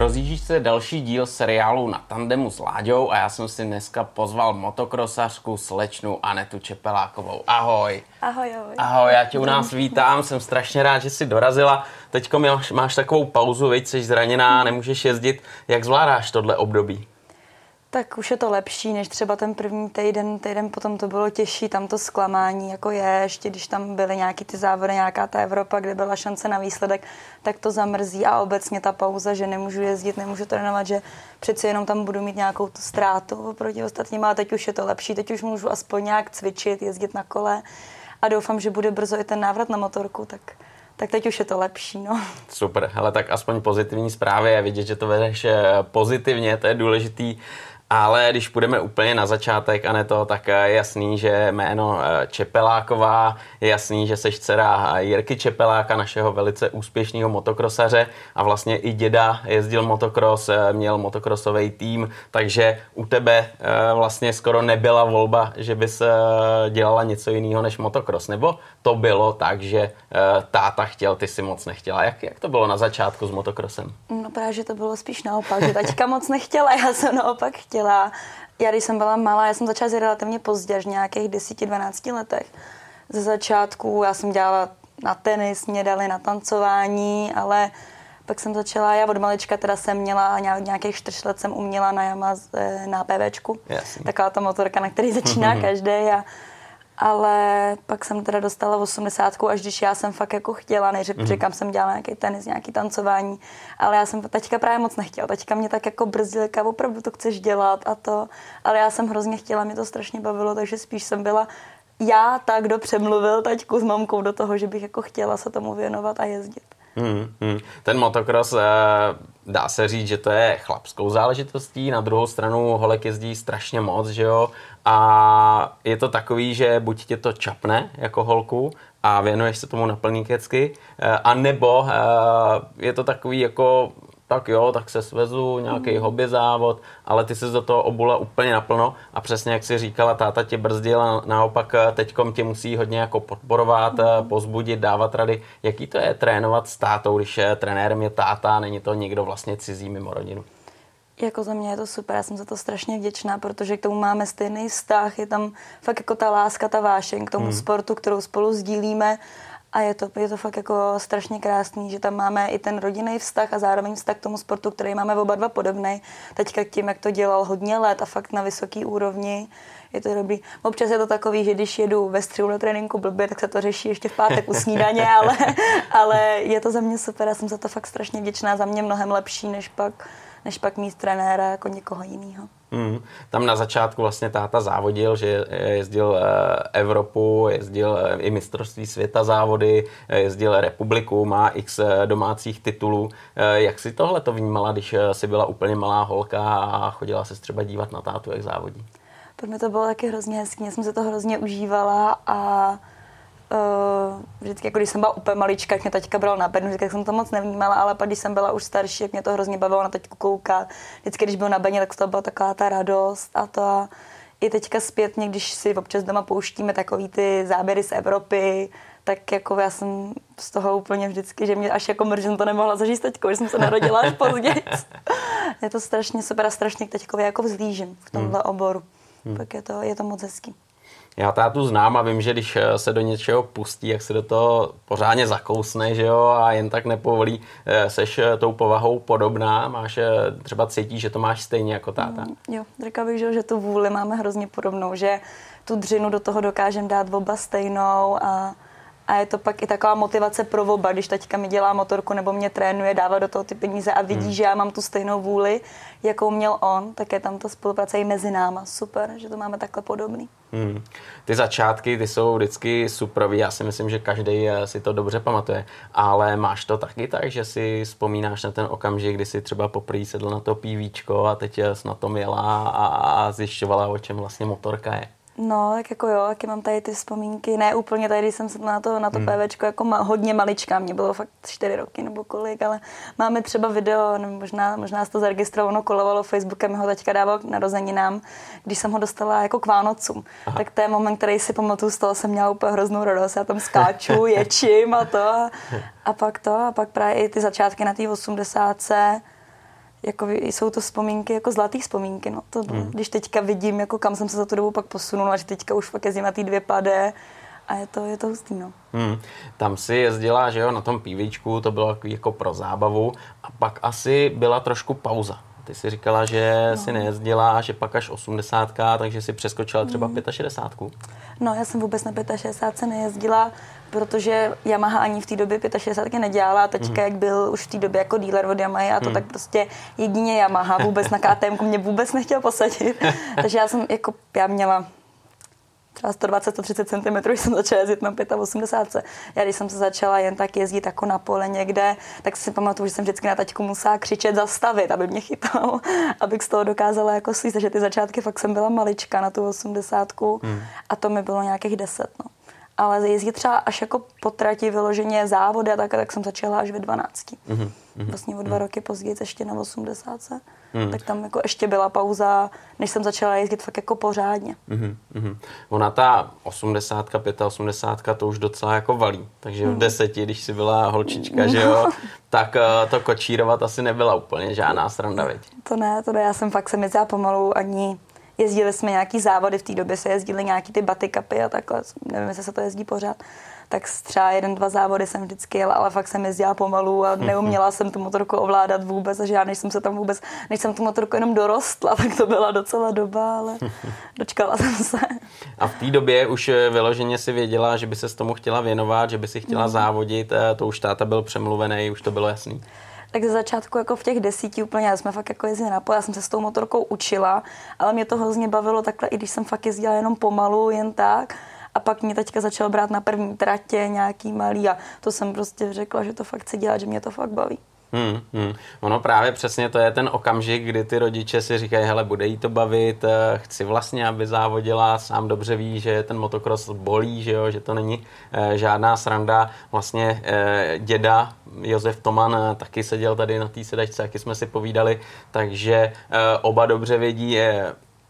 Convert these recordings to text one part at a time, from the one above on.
Rozjíždí se další díl seriálu na tandemu s Láďou a já jsem si dneska pozval motokrosařku slečnu Anetu Čepelákovou. Ahoj. Ahoj, ahoj. Ahoj, já tě u nás vítám, jsem strašně rád, že jsi dorazila. Teďko máš, máš takovou pauzu, veď, jsi zraněná, nemůžeš jezdit. Jak zvládáš tohle období? Tak už je to lepší, než třeba ten první týden, týden potom to bylo těžší, tam to zklamání jako je, ještě když tam byly nějaký ty závody, nějaká ta Evropa, kde byla šance na výsledek, tak to zamrzí a obecně ta pauza, že nemůžu jezdit, nemůžu trénovat, že přeci jenom tam budu mít nějakou tu ztrátu oproti ostatním, a teď už je to lepší, teď už můžu aspoň nějak cvičit, jezdit na kole a doufám, že bude brzo i ten návrat na motorku, tak tak teď už je to lepší. No. Super, ale tak aspoň pozitivní zprávy je vidět, že to vedeš eh, pozitivně, to je důležitý. Ale když půjdeme úplně na začátek, a ne to, tak je jasný, že jméno eh, Čepeláková, je jasný, že seš dcera Jirky Čepeláka, našeho velice úspěšného motokrosaře a vlastně i děda jezdil motokros, eh, měl motokrosový tým, takže u tebe eh, vlastně skoro nebyla volba, že bys dělala něco jiného než motokros, nebo to bylo tak, že táta chtěl, ty si moc nechtěla. Jak, jak to bylo na začátku s motokrosem? No právě, že to bylo spíš naopak, že taťka moc nechtěla, já jsem naopak chtěla chodila. Já když jsem byla malá, já jsem začala relativně pozdě, až v nějakých 10-12 letech. Ze začátku já jsem dělala na tenis, mě dali na tancování, ale pak jsem začala, já od malička teda jsem měla, nějakých 4 let jsem uměla na Yamaha eh, na PVčku. Taková ta motorka, na který začíná každý. A ale pak jsem teda dostala 80, až když já jsem fakt jako chtěla, než mm. kam jsem dělala nějaký tenis, nějaký tancování, ale já jsem teďka právě moc nechtěla. Teďka mě tak jako brzdil, jak opravdu to chceš dělat a to, ale já jsem hrozně chtěla, mě to strašně bavilo, takže spíš jsem byla já tak, kdo přemluvil taťku s mamkou do toho, že bych jako chtěla se tomu věnovat a jezdit. Hmm, hmm. Ten motocross, eh, dá se říct, že to je chlapskou záležitostí, na druhou stranu holek jezdí strašně moc, že jo, a je to takový, že buď tě to čapne jako holku a věnuješ se tomu na kecky, eh, a nebo eh, je to takový jako tak jo, tak se svezu, nějaký mm. hobby závod, ale ty se do toho obula úplně naplno a přesně jak si říkala, táta tě brzdil a naopak eh, teďkom tě musí hodně jako podporovat, mm. pozbudit, dávat rady. Jaký to je trénovat s tátou, když je trenérem je táta, není to někdo vlastně cizí mimo rodinu? Jako za mě je to super, já jsem za to strašně vděčná, protože k tomu máme stejný vztah, je tam fakt jako ta láska, ta vášeň k tomu mm. sportu, kterou spolu sdílíme a je to, je to fakt jako strašně krásný, že tam máme i ten rodinný vztah a zároveň vztah k tomu sportu, který máme oba dva podobný. Teďka tím, jak to dělal hodně let a fakt na vysoké úrovni, je to dobrý. Občas je to takový, že když jedu ve středu na tréninku blbě, tak se to řeší ještě v pátek u snídaně, ale, ale je to za mě super, já jsem za to fakt strašně vděčná, za mě mnohem lepší, než pak, než pak mít trenéra jako někoho jiného. Mm. Tam na začátku vlastně táta závodil, že jezdil eh, Evropu, jezdil eh, i mistrovství světa závody, eh, jezdil republiku, má x domácích titulů. Jak si tohle to vnímala, když si byla úplně malá holka a chodila se třeba dívat na tátu, jak závodí? Pro mě to bylo taky hrozně hezký, já jsem se to hrozně užívala a uh, vždycky, jako když jsem byla úplně malička, jak mě taťka bral na bednu, vždycky jsem to moc nevnímala, ale pak když jsem byla už starší, jak mě to hrozně bavilo na teďku koukat. Vždycky, když byl na beně, tak to byla taková ta radost a to i teďka zpětně, když si občas doma pouštíme takový ty záběry z Evropy, tak jako já jsem z toho úplně vždycky, že mě až jako mrzí, to nemohla zažít teďko, že jsem se narodila až později. je to strašně super a strašně k teďkově jako vzlížím v tomhle hmm. oboru. Hmm. Tak je to, je to moc hezký. Já tátu znám a vím, že když eh, se do něčeho pustí, jak se do toho pořádně zakousne, že jo, a jen tak nepovolí, eh, seš eh, tou povahou podobná, máš třeba cítí, že to máš stejně jako táta. Mm, jo, řekla bych, že, že tu vůli máme hrozně podobnou, že tu dřinu do toho dokážeme dát oba stejnou a a je to pak i taková motivace pro oba, když teďka mi dělá motorku nebo mě trénuje, dává do toho ty peníze a vidí, hmm. že já mám tu stejnou vůli, jakou měl on, tak je tam ta spolupráce i mezi náma. Super, že to máme takhle podobný. Hmm. Ty začátky, ty jsou vždycky super. Já si myslím, že každý eh, si to dobře pamatuje. Ale máš to taky tak, že si vzpomínáš na ten okamžik, kdy si třeba poprvé sedl na to pívíčko a teď jsi na tom jela a zjišťovala, o čem vlastně motorka je. No, tak jako jo, taky mám tady ty vzpomínky, ne úplně tady, když jsem se na to, na to hmm. PVčko jako ma, hodně maličká, mě bylo fakt čtyři roky nebo kolik, ale máme třeba video, nebo možná, možná se to zaregistrovano, kolovalo Facebookem, ho teďka dával k narozeninám, když jsem ho dostala jako k Vánocům. Aha. Tak to je moment, který si pamatuju, z toho jsem měla úplně hroznou radost, já tam skáču, ječím a to. A, pak to, a pak právě i ty začátky na té 80 jako jsou to vzpomínky, jako zlatý vzpomínky, no. To, hmm. Když teďka vidím, jako kam jsem se za tu dobu pak posunula, že teďka už fakt jezdím na ty dvě pade a je to, je to hustý, no. Hmm. Tam si jezdila, že jo, na tom pívičku, to bylo jako pro zábavu a pak asi byla trošku pauza. Ty jsi říkala, že no. si nejezdila, že pak až 80, takže si přeskočila třeba mm. 65. No, já jsem vůbec na 65 nejezdila, protože Yamaha ani v té době 65 nedělala. Teďka, mm. jak byl už v té době jako dealer od Yamaha a to mm. tak prostě jedině Yamaha vůbec na KTM mě vůbec nechtěl posadit. takže já jsem jako, já měla třeba 120-130 cm, když jsem začala jezdit na 85. Já když jsem se začala jen tak jezdit jako na pole někde, tak si pamatuju, že jsem vždycky na taťku musela křičet zastavit, aby mě chytal, abych z toho dokázala jako slízt. Takže ty začátky fakt jsem byla malička na tu 80 hmm. a to mi bylo nějakých 10. No. Ale jezdit třeba až jako po trati vyloženě závody a tak, tak jsem začala až ve 12. Hmm. Vlastně o dva hmm. roky později ještě na 80 hmm. tak tam jako ještě byla pauza, než jsem začala jezdit fakt jako pořádně. Hmm. Hmm. Ona ta 80, 85, to už docela jako valí, takže hmm. v deseti, když si byla holčička, že jo, tak uh, to kočírovat asi nebyla úplně žádná sranda, veď? To ne, to ne, já jsem fakt se jezdila pomalu ani jezdili jsme nějaký závody, v té době se jezdili nějaký ty baty kapy a takhle, nevím, jestli se to jezdí pořád tak třeba jeden, dva závody jsem vždycky jela, ale fakt jsem jezdila pomalu a neuměla jsem tu motorku ovládat vůbec, a já než jsem se tam vůbec, než jsem tu motorku jenom dorostla, tak to byla docela doba, ale dočkala jsem se. A v té době už eh, vyloženě si věděla, že by se s tomu chtěla věnovat, že by si chtěla mm. závodit, eh, to už táta byl přemluvený, už to bylo jasný tak ze začátku jako v těch desíti úplně, já jsme fakt jako jezdili na pole, já jsem se s tou motorkou učila, ale mě to hrozně bavilo takhle, i když jsem fakt jezdila jenom pomalu, jen tak, a pak mě teďka začal brát na první tratě nějaký malý a to jsem prostě řekla, že to fakt chci dělat, že mě to fakt baví. Hmm, hmm. Ono právě přesně to je ten okamžik, kdy ty rodiče si říkají, hele, bude jí to bavit, eh, chci vlastně, aby závodila, sám dobře ví, že ten motocross bolí, že, jo, že to není e, žádná sranda. Vlastně e, děda Josef Toman taky seděl tady na té sedačce, jaký jsme si povídali, takže oba dobře vědí,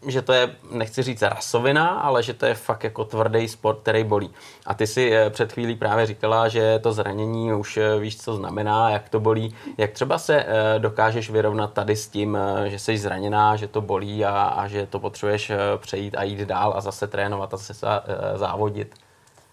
že to je, nechci říct rasovina, ale že to je fakt jako tvrdý sport, který bolí. A ty si eh, před chvílí právě říkala, že to zranění už eh, víš, co znamená, jak to bolí. Jak třeba se eh, dokážeš vyrovnat tady s tím, že jsi zraněná, že to bolí a, a že to potřebuješ přejít a jít dál a zase trénovat a zase závodit?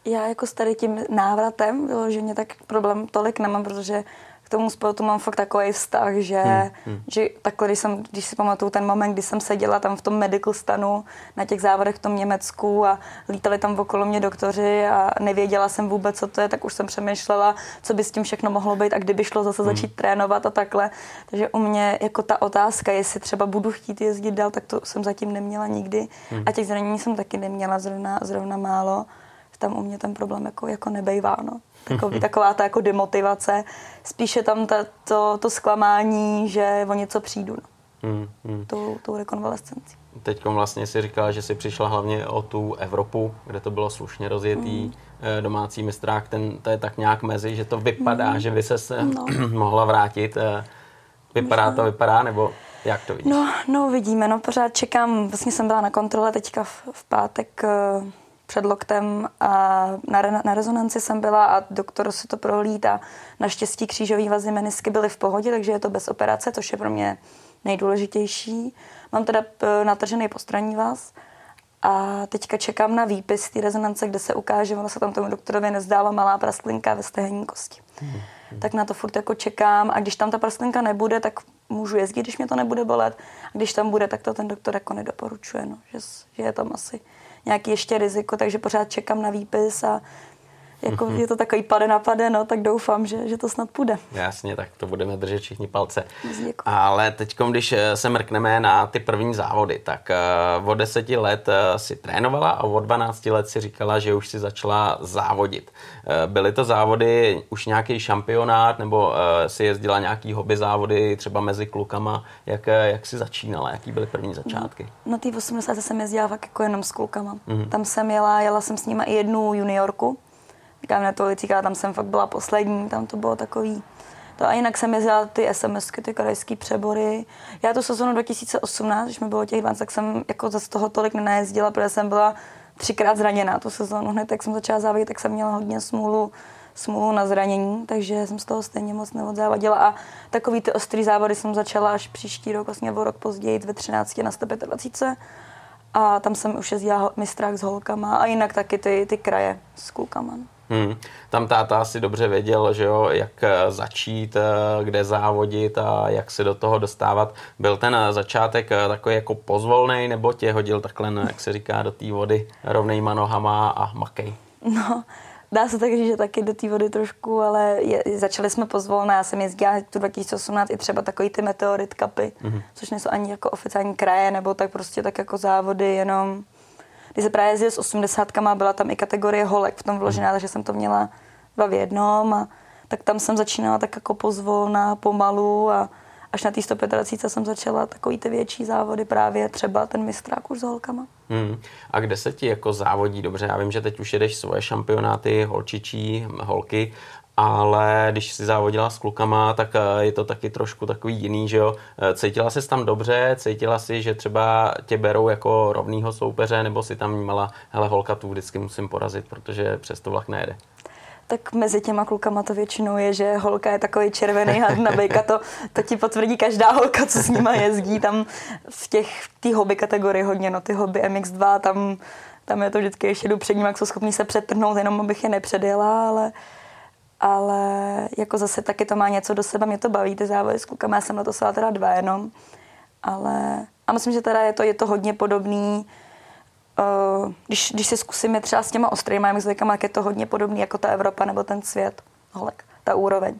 Já jako s tady tím návratem vyloženě tak problém tolik nemám, protože k tomu sportu mám fakt takový vztah, že, hmm, hmm. že takhle, když, jsem, když si pamatuju ten moment, kdy jsem seděla tam v tom medical stanu na těch závodech v tom Německu a lítali tam okolo mě doktoři a nevěděla jsem vůbec, co to je, tak už jsem přemýšlela, co by s tím všechno mohlo být a kdyby šlo zase hmm. začít trénovat a takhle. Takže u mě jako ta otázka, jestli třeba budu chtít jezdit dál, tak to jsem zatím neměla nikdy. Hmm. A těch zranění jsem taky neměla zrovna, zrovna málo. Tam u mě ten problém jako, jako nebejvá. No takový, taková ta jako demotivace. Spíše tam ta, to, to zklamání, že o něco přijdu. No. Hmm, hmm. Tou, tou rekonvalescencí. Teď vlastně si říkala, že si přišla hlavně o tu Evropu, kde to bylo slušně rozjetý hmm. Eh, domácí mistrák, ten, to je tak nějak mezi, že to vypadá, hmm. že by se, se no. mohla vrátit. Eh, vypadá Možná. to, vypadá, nebo jak to vidíš? No, no vidíme, no pořád čekám, vlastně jsem byla na kontrole teďka v, v pátek eh, před loktem a na, na rezonanci jsem byla a doktor se to prohlídá. Naštěstí křížový vazy menisky byly v pohodě, takže je to bez operace, což je pro mě nejdůležitější. Mám teda natržený postranní vaz a teďka čekám na výpis té rezonance, kde se ukáže, ono se tam tomu doktorovi nezdála malá prastlinka ve stehenní kosti. Hmm. Tak na to furt jako čekám a když tam ta prastlinka nebude, tak můžu jezdit, když mě to nebude bolet. A když tam bude, tak to ten doktor jako nedoporučuje, no, že, že je tam asi nějaký ještě riziko, takže pořád čekám na výpis a jako mm-hmm. je to takový pade na pade, no, tak doufám, že, že to snad půjde. Jasně, tak to budeme držet všichni palce. Děkuji. Ale teď, když eh, se mrkneme na ty první závody, tak uh, od deseti let uh, si trénovala a od 12 let si říkala, že už si začala závodit. Uh, byly to závody, už nějaký šampionát, nebo si jezdila nějaký hobby závody třeba mezi klukama? Jak, jak si začínala? Jaký byly první začátky? Na té 80 jsem jezdila fakt jako jenom s klukama. Mm-hmm. Tam jsem jela, jela jsem s nimi i jednu juniorku, Říkám na to licíka, tam jsem fakt byla poslední, tam to bylo takový. To a jinak jsem jezdila ty SMSky, ty krajské přebory. Já tu sezonu 2018, když mi bylo těch 12, tak jsem jako z toho tolik nenajezdila, protože jsem byla třikrát zraněná tu sezonu. Hned jak jsem začala závodit, tak jsem měla hodně smůlu smůlu na zranění, takže jsem z toho stejně moc neodzávadila a takový ty ostrý závody jsem začala až příští rok, vlastně o rok později ve 13 na 125 a tam jsem už jezdila mistrák s holkama a jinak taky ty, ty kraje s klukama. No. Hmm. Tam táta asi dobře věděl, že jo, jak eh, začít, eh, kde závodit a jak se do toho dostávat. Byl ten eh, začátek takový jako pozvolný, nebo tě hodil takhle, jak se říká, do té vody rovnejma nohama a makej? No, dá se tak říct, že taky do té vody trošku, ale je, začali jsme pozvolné. Já jsem jezdila tu 2018 i třeba takový ty meteorit kapy, mm-hmm. což nejsou ani jako oficiální kraje, nebo tak prostě tak jako závody, jenom když se právě jezdil s 80 byla tam i kategorie holek v tom vložená, takže jsem to měla dva v jednom a tak tam jsem začínala tak jako pozvolna, pomalu a až na té 125 jsem začala takový ty větší závody, právě třeba ten mistrák už s holkama. Hmm. A kde se ti jako závodí dobře? Já vím, že teď už jedeš svoje šampionáty, holčičí, holky, ale když si závodila s klukama, tak eh, je to taky trošku takový jiný, že jo. Eh, cítila jsi tam dobře, cítila si, že třeba tě berou jako rovnýho soupeře, nebo si tam vnímala, hele holka, tu vždycky musím porazit, protože přes to vlak nejede? Tak mezi těma klukama to většinou je, že holka je takový červený had na bejka, to, to ti potvrdí každá holka, co s nima jezdí, tam v těch, té hobby kategorii hodně, no ty hobby MX2, tam, tam je to vždycky ještě jdu před ním, jak jsou schopní se přetrhnout, jenom abych je nepředjela, ale ale jako zase taky to má něco do sebe, mě to baví, ty závody s klukama, já jsem na to svala teda dva jenom, ale a myslím, že teda je to, je to hodně podobný, uh, když, když si zkusíme třeba s těma ostrýma mx jak je to hodně podobný jako ta Evropa nebo ten svět, holek, ta úroveň.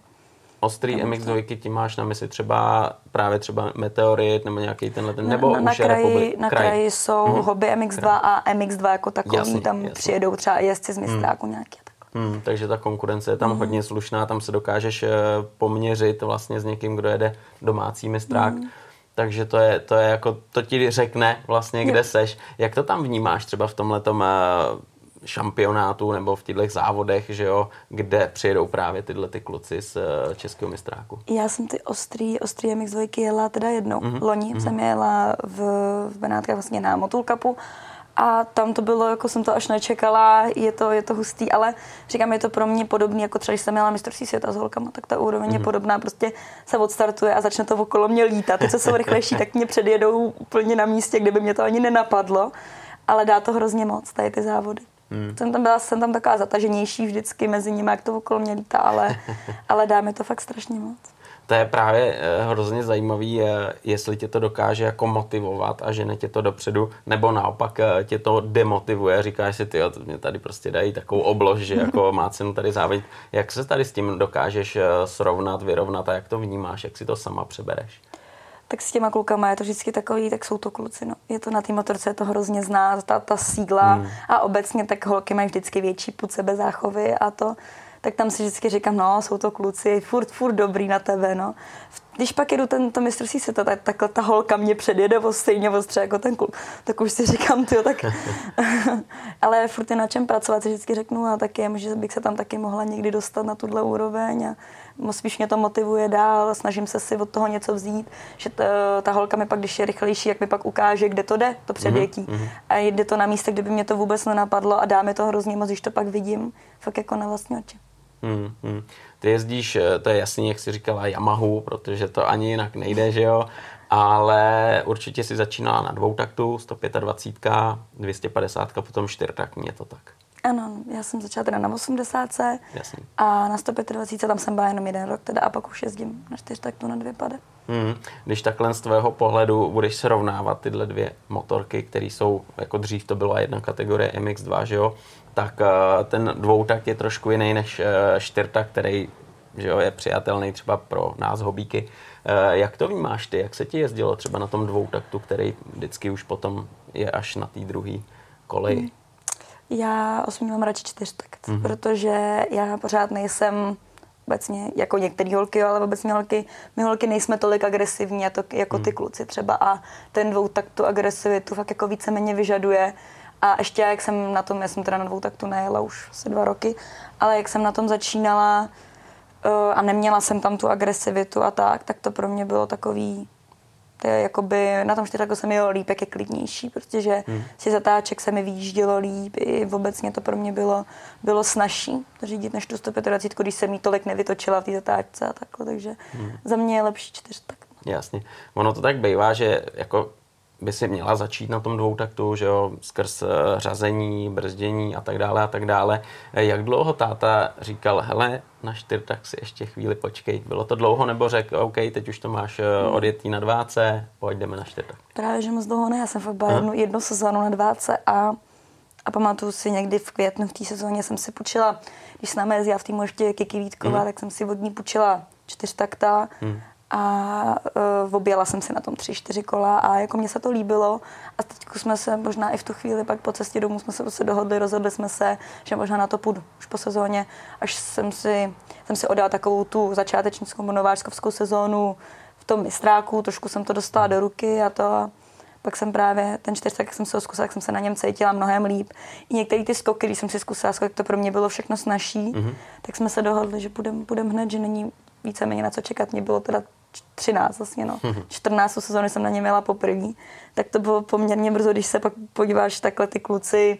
Ostrý MX2, ti máš na mysli třeba právě třeba Meteorit nebo nějaký tenhle ten, nebo na, na, už na kraji, republik, Na kraji jsou mm-hmm. hobby MX2 a MX2 jako takový, jasný, tam jasný. přijedou třeba jezdci z mistráku mm. nějaký. Hmm, takže ta konkurence je tam hmm. hodně slušná, tam se dokážeš eh, poměřit vlastně s někým, kdo jede domácí mistrák. Hmm. Takže to je, to je jako, to ti řekne vlastně, kde seš. Jak to tam vnímáš třeba v tomhle eh, šampionátu nebo v těchto závodech, že jo, kde přijedou právě tyhle ty kluci z eh, českého mistráku? Já jsem ty ostrý, ostrý MX2 jela teda jednou. Mm-hmm. Loni mm-hmm. jsem jela v, v Benátkách vlastně na Motulkapu a tam to bylo, jako jsem to až nečekala, je to, je to hustý, ale říkám, je to pro mě podobný, jako třeba když jsem měla mistrovství světa s holkama, tak ta úroveň mm. je mhm. podobná, prostě se odstartuje a začne to okolo mě lítat. Ty, co jsou rychlejší, tak mě předjedou úplně na místě, kde by mě to ani nenapadlo, ale dá to hrozně moc, tady ty závody. Hmm. Jsem tam byla jsem tam taková zataženější vždycky mezi nimi, jak to okolo mě lítá, ale, ale dá mi to fakt strašně moc to je právě eh, hrozně zajímavý, eh, jestli tě to dokáže jako motivovat a žene tě to dopředu, nebo naopak eh, tě to demotivuje, říkáš si, ty, mě tady prostě dají takovou oblož, že jako má cenu tady závodit. Jak se tady s tím dokážeš srovnat, vyrovnat a jak to vnímáš, jak si to sama přebereš? tak s těma klukama je to vždycky takový, tak jsou to kluci. No. Je to na té motorce, je to hrozně zná, ta, ta sídla hmm. a obecně tak holky mají vždycky větší put sebezáchovy a to tak tam si vždycky říkám, no, jsou to kluci, furt, furt dobrý na tebe, no. Když pak jedu tento mistrovství světa, tak takhle ta holka mě předjede o stejně ostře jako ten kluk, tak už si říkám, ty tak... Ale furt je na čem pracovat, si vždycky řeknu, a taky, že bych se tam taky mohla někdy dostat na tuhle úroveň a spíš mě to motivuje dál, snažím se si od toho něco vzít, že ta, ta holka mi pak, když je rychlejší, jak mi pak ukáže, kde to jde, to předjetí. Mm-hmm. A jde to na místě, kde by mě to vůbec nenapadlo a dá mi to hrozně moc, když to pak vidím, fakt jako na vlastní oči. Hmm, hmm. Ty jezdíš, eh, to je jasný, jak jsi říkala, Yamahu, protože to ani jinak nejde, že jo? Ale určitě si začínala na dvou taktu, 125, 250, potom čtyřtaktní, je to tak. Ano, já jsem začala teda na 80 Jasný. a na 125 tam jsem byla jenom jeden rok teda a pak už jezdím na taktu na dvě pade. Hmm. Když takhle z tvého pohledu budeš srovnávat tyhle dvě motorky, které jsou, jako dřív to byla jedna kategorie MX2, že jo, tak uh, ten dvoutak je trošku jiný než uh, čtyřtak, který že jo, je přijatelný třeba pro nás hobíky. Uh, jak to vnímáš ty? Jak se ti jezdilo třeba na tom dvoutaktu, který vždycky už potom je až na té druhé koleji? Hmm. Já mám radši čtyřtakt, mm-hmm. protože já pořád nejsem obecně, jako některé holky, ale obecně holky, my holky nejsme tolik agresivní jako, jako ty mhm. kluci třeba a ten dvoutakt tu agresivitu fakt jako víceméně vyžaduje. A ještě jak jsem na tom, já jsem teda na dvoutaktu nejela už asi dva roky, ale jak jsem na tom začínala uh, a neměla jsem tam tu agresivitu a tak, tak to pro mě bylo takový To je jakoby, na tom čtyřáku se mi líp, jak je klidnější, protože hmm. si zatáček se mi vyjíždělo líp, i obecně to pro mě bylo, bylo snažší řídit než tu 125, když jsem jí tolik nevytočila v té zatáčce a takhle, takže hmm. za mě je lepší čtyřtak. Jasně. Ono to tak bývá, že jako by si měla začít na tom dvoutaktu, že jo, skrz eh, řazení, brzdění a tak dále a tak dále. Eh, jak dlouho táta říkal, hele, na tak si ještě chvíli počkej. Bylo to dlouho nebo řekl, OK, teď už to máš hmm. odjetý na dváce, pojď jdeme na čtyřtak. Právě, že moc dlouho ne, já jsem fakt byla jednu, jednu sezónu na dváce a, a pamatuju si někdy v květnu v té sezóně jsem si půjčila, když s námi jezdila v týmu ještě Kiki Vítková, hmm. tak jsem si od ní půjčila čtyřtakta hmm a uh, objela jsem si na tom tři, čtyři kola a jako mně se to líbilo a teď jsme se možná i v tu chvíli pak po cestě domů jsme se prostě dohodli, rozhodli jsme se, že možná na to půjdu už po sezóně, až jsem si, jsem si odala takovou tu začátečnickou nováčkovskou sezónu v tom mistráku, trošku jsem to dostala do ruky a to pak jsem právě ten čtyř, jak jsem se ho zkusila, jak jsem se na něm cítila mnohem líp. I některé ty skoky, když jsem si zkusila, jak to pro mě bylo všechno snažší, mm-hmm. tak jsme se dohodli, že půjdeme půjdem hned, že není víceméně na co čekat. Mě bylo teda 13 vlastně, no. 14 sezóny jsem na ně měla poprvé, tak to bylo poměrně brzo, když se pak podíváš takhle ty kluci,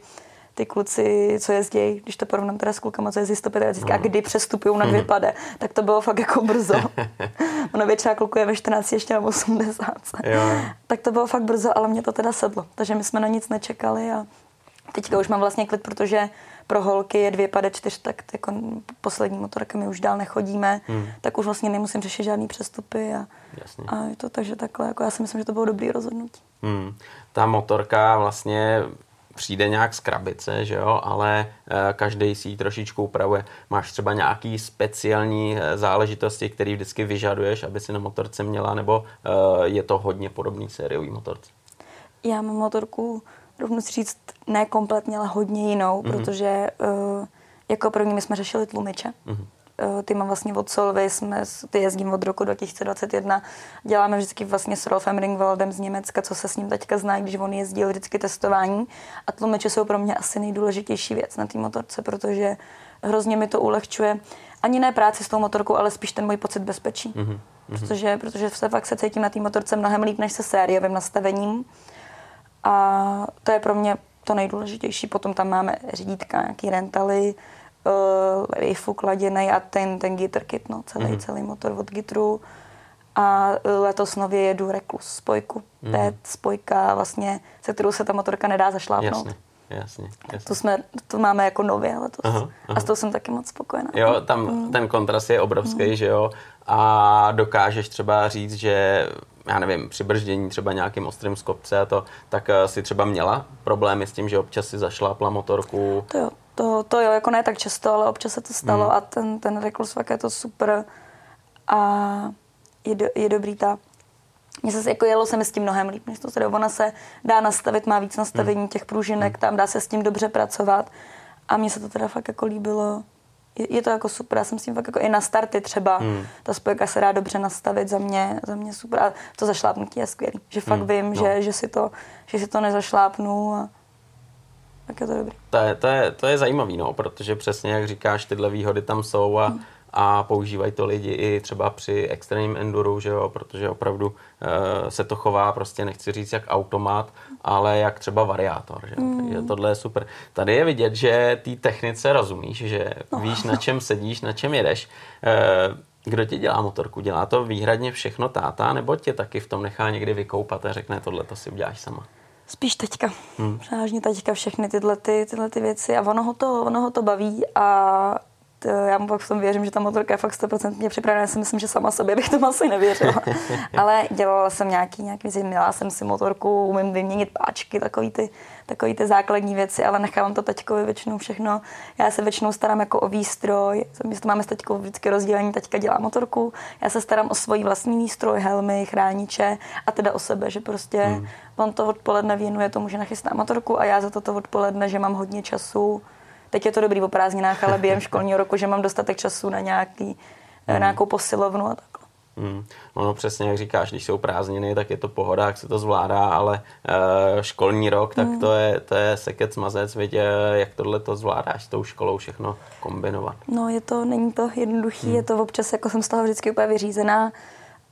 ty kluci, co jezdí, když to porovnám teda s klukama, co jezdí 125 no. a kdy přestupují na dvě pade, tak to bylo fakt jako brzo. ono většina kluků je ve 14 ještě na 80. Jo. tak to bylo fakt brzo, ale mě to teda sedlo. Takže my jsme na nic nečekali a teďka už mám vlastně klid, protože pro holky je dvě pade čtyř, tak jako poslední motorka my už dál nechodíme, hmm. tak už vlastně nemusím řešit žádný přestupy a, Jasně. a je to takže takhle, jako já si myslím, že to bylo dobrý rozhodnutí. Hmm. Ta motorka vlastně přijde nějak z krabice, že jo, ale e, každý si ji trošičku upravuje. Máš třeba nějaký speciální e, záležitosti, které vždycky vyžaduješ, aby si na motorce měla, nebo e, je to hodně podobný sériový motorce? Já mám motorku rovnou si říct, ne kompletně, ale hodně jinou, mm-hmm. protože uh, jako první my jsme řešili tlumiče. Mm-hmm. Uh, ty mám vlastně od Solvy, jsme, ty jezdím od roku 2021, děláme vždycky vlastně s Rolfem Ringwaldem z Německa, co se s ním teďka zná, když on jezdil vždycky testování a tlumiče jsou pro mě asi nejdůležitější věc na té motorce, protože hrozně mi to ulehčuje ani ne práci s tou motorkou, ale spíš ten můj pocit bezpečí. Mm-hmm. Protože, protože se fakt se cítím na té motorce mnohem líp než se sériovým nastavením. A to je pro mě to nejdůležitější. Potom tam máme řídítka, nějaký rentaly, uh, rifu kladěný a ten, ten Gitter kit, no, celý, mm. celý motor od Gitru. A letos nově jedu Reclus spojku. Mm. To je mhm. spojka vlastně, se kterou se ta motorka nedá zašlápnout. Jasně. Jasně, jasně. To, jsme, to máme jako nově letos. Aha, aha. A s tou jsem taky moc spokojená. Jo, tam mm. ten kontrast je obrovský, mm. že jo? A dokážeš třeba říct, že já nevím, při brždění třeba nějakým ostrým z kopce a to, tak uh, si třeba měla problémy s tím, že občas si zašlápla motorku? To jo, to, to jo, jako ne tak často, ale občas se to stalo mm. a ten, ten Reclus fakt je to super a je, do, je dobrý ta mně se jako jelo se mi s tím mnohem líp, než to se Ona se dá nastavit, má víc nastavení mm. těch pružinek, mm. tam dá se s tím dobře pracovat a mně se to teda fakt jako líbilo je, je to jako super. Já jsem s tím fakt jako i na starty třeba. Hmm. Ta spojka se dá dobře nastavit za mě, za mě super. A to zašlápnutí je skvělý. Že fakt hmm. vím, no. že, že, si to, že si to nezašlápnu a tak je to dobrý. To je, to je, to je zajímavý, no, protože přesně jak říkáš, tyhle výhody tam jsou a hmm a používají to lidi i třeba při extrémním enduru, že jo, protože opravdu uh, se to chová, prostě nechci říct jak automat, ale jak třeba variátor, že mm. Takže tohle je super. Tady je vidět, že té technice rozumíš, že no. víš, na čem sedíš, na čem jedeš. Uh, kdo ti dělá motorku? Dělá to výhradně všechno táta, nebo tě taky v tom nechá někdy vykoupat a řekne, tohle to si uděláš sama? Spíš teďka. Hmm. Převážně teďka všechny tyhle, ty, tyhle ty věci a ono ho, to, ono ho to baví a já mu pak v tom věřím, že ta motorka je fakt 100% připravená. Já si myslím, že sama sobě bych to asi nevěřila. Ale dělala jsem nějaký, nějaký věci, měla jsem si motorku, umím vyměnit páčky, takový ty, takový ty základní věci, ale nechávám to teďkovi většinou všechno. Já se většinou starám jako o výstroj, my to máme s teďkou vždycky rozdělení, teďka dělá motorku, já se starám o svůj vlastní výstroj, helmy, chrániče a teda o sebe, že prostě hmm. on to odpoledne věnuje tomu, že nachystá motorku a já za toto odpoledne, že mám hodně času, Teď je to dobrý o prázdninách, ale během školního roku, že mám dostatek času na, nějaký, mm. na nějakou posilovnu a takhle. Mm. Ono přesně, jak říkáš, když jsou prázdniny, tak je to pohoda, jak se to zvládá, ale uh, školní rok, tak mm. to je, to je sekec mazec, vědě, jak tohle to zvládáš s tou školou všechno kombinovat. No je to, není to jednoduchý, mm. je to občas, jako jsem z toho vždycky úplně vyřízená,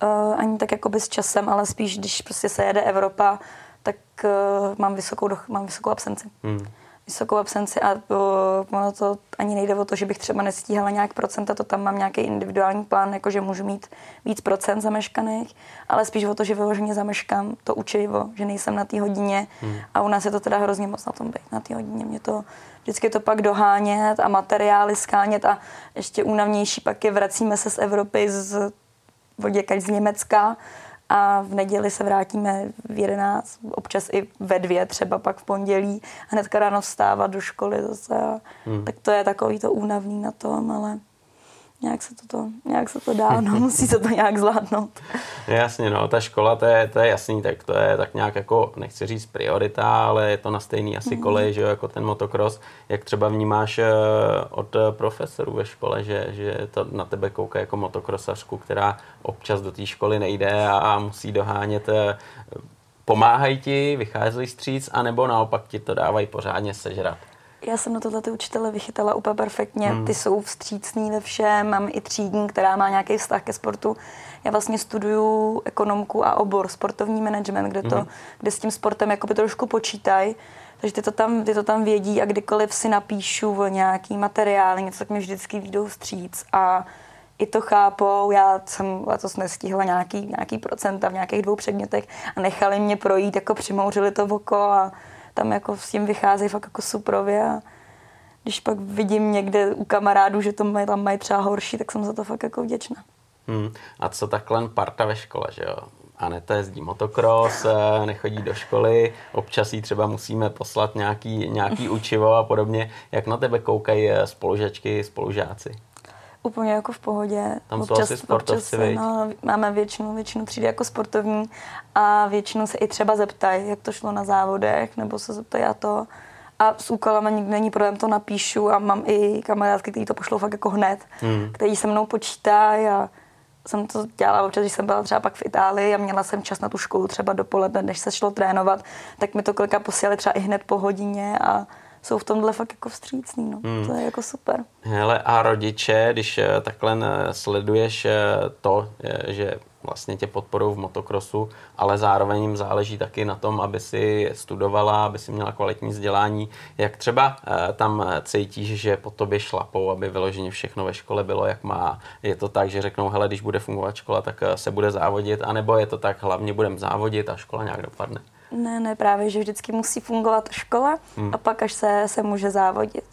Uh, ani tak jako s časem, ale spíš, když prostě se jede Evropa, tak uh, mám, vysokou, mám vysokou absenci. Hmm vysokou absenci a to, ono to ani nejde o to, že bych třeba nestíhala nějak procenta, to tam mám nějaký individuální plán, jako že můžu mít víc procent zameškaných, ale spíš o to, že vyloženě zameškám to učivo, že nejsem na té hodině hmm. a u nás je to teda hrozně moc na tom být, na té hodině. Mě to vždycky to pak dohánět a materiály skánět a ještě únavnější pak je vracíme se z Evropy z voděkač z Německa, a v neděli se vrátíme v 11, občas i ve dvě, třeba pak v pondělí, hnedka ráno vstávat do školy zase. Hmm. Tak to je takový to únavný na tom, ale nějak se to, to, nějak se to dá, no, musí se to nějak zvládnout. Jasně, no, ta škola, to je, to je jasný, tak to je tak nějak jako, nechci říct priorita, ale je to na stejný asi mm. kolej, že jo, jako ten motocross. Jak třeba vnímáš eh, od profesorů ve škole, že, že to na tebe kouká jako motokrosařku, která občas do té školy nejde a musí dohánět eh, pomáhají ti, vycházejí stříc, anebo naopak ti to dávají pořádně sežrat? Já jsem na tohle ty učitele vychytala úplně perfektně. Hmm. Ty jsou vstřícní ve všem, mám i třídní, která má nějaký vztah ke sportu. Já vlastně studuju ekonomku a obor sportovní management, kde, to, hmm. kde s tím sportem jakoby trošku počítají. Takže ty to, tam, ty to tam vědí a kdykoliv si napíšu nějaký materiál, něco, tak mi vždycky výjdou vstříc. A i to chápou, já jsem letos nestihla nějaký, nějaký procenta v nějakých dvou předmětech a nechali mě projít, jako přimouřili to oko a tam jako s tím vycházejí fakt jako suprově a když pak vidím někde u kamarádů, že to mají, tam mají třeba horší, tak jsem za to fakt jako vděčná. Hmm. A co takhle parta ve škole, že jo? Aneta jezdí motocross, eh, nechodí do školy, občas jí třeba musíme poslat nějaký, nějaký učivo a podobně. Jak na tebe koukají eh, spolužačky, spolužáci? Úplně jako v pohodě. Tam občas, jsou asi sportovci, občas, no, Máme většinu, většinu třídy jako sportovní a většinu se i třeba zeptají, jak to šlo na závodech, nebo se zeptají a to. A s úkolama nikdy není problém, to napíšu a mám i kamarádky, kteří to pošlou fakt jako hned, hmm. kteří se mnou počítají a jsem to dělala občas, když jsem byla třeba pak v Itálii a měla jsem čas na tu školu třeba dopoledne, než se šlo trénovat, tak mi to kolika posílali třeba i hned po hodině a jsou v tomhle fakt jako vstřícný, no. Hmm. To je jako super. Hele, a rodiče, když eh, takhle eh, sleduješ eh, to, že vlastně tě podporují v motokrosu, ale zároveň jim záleží taky na tom, aby si studovala, aby si měla kvalitní vzdělání. Jak třeba tam cítíš, že po tobě šlapou, aby vyloženě všechno ve škole bylo, jak má? Je to tak, že řeknou, hele, když bude fungovat škola, tak se bude závodit, anebo je to tak, hlavně budeme závodit a škola nějak dopadne? Ne, ne, právě, že vždycky musí fungovat škola hmm. a pak až se, se může závodit.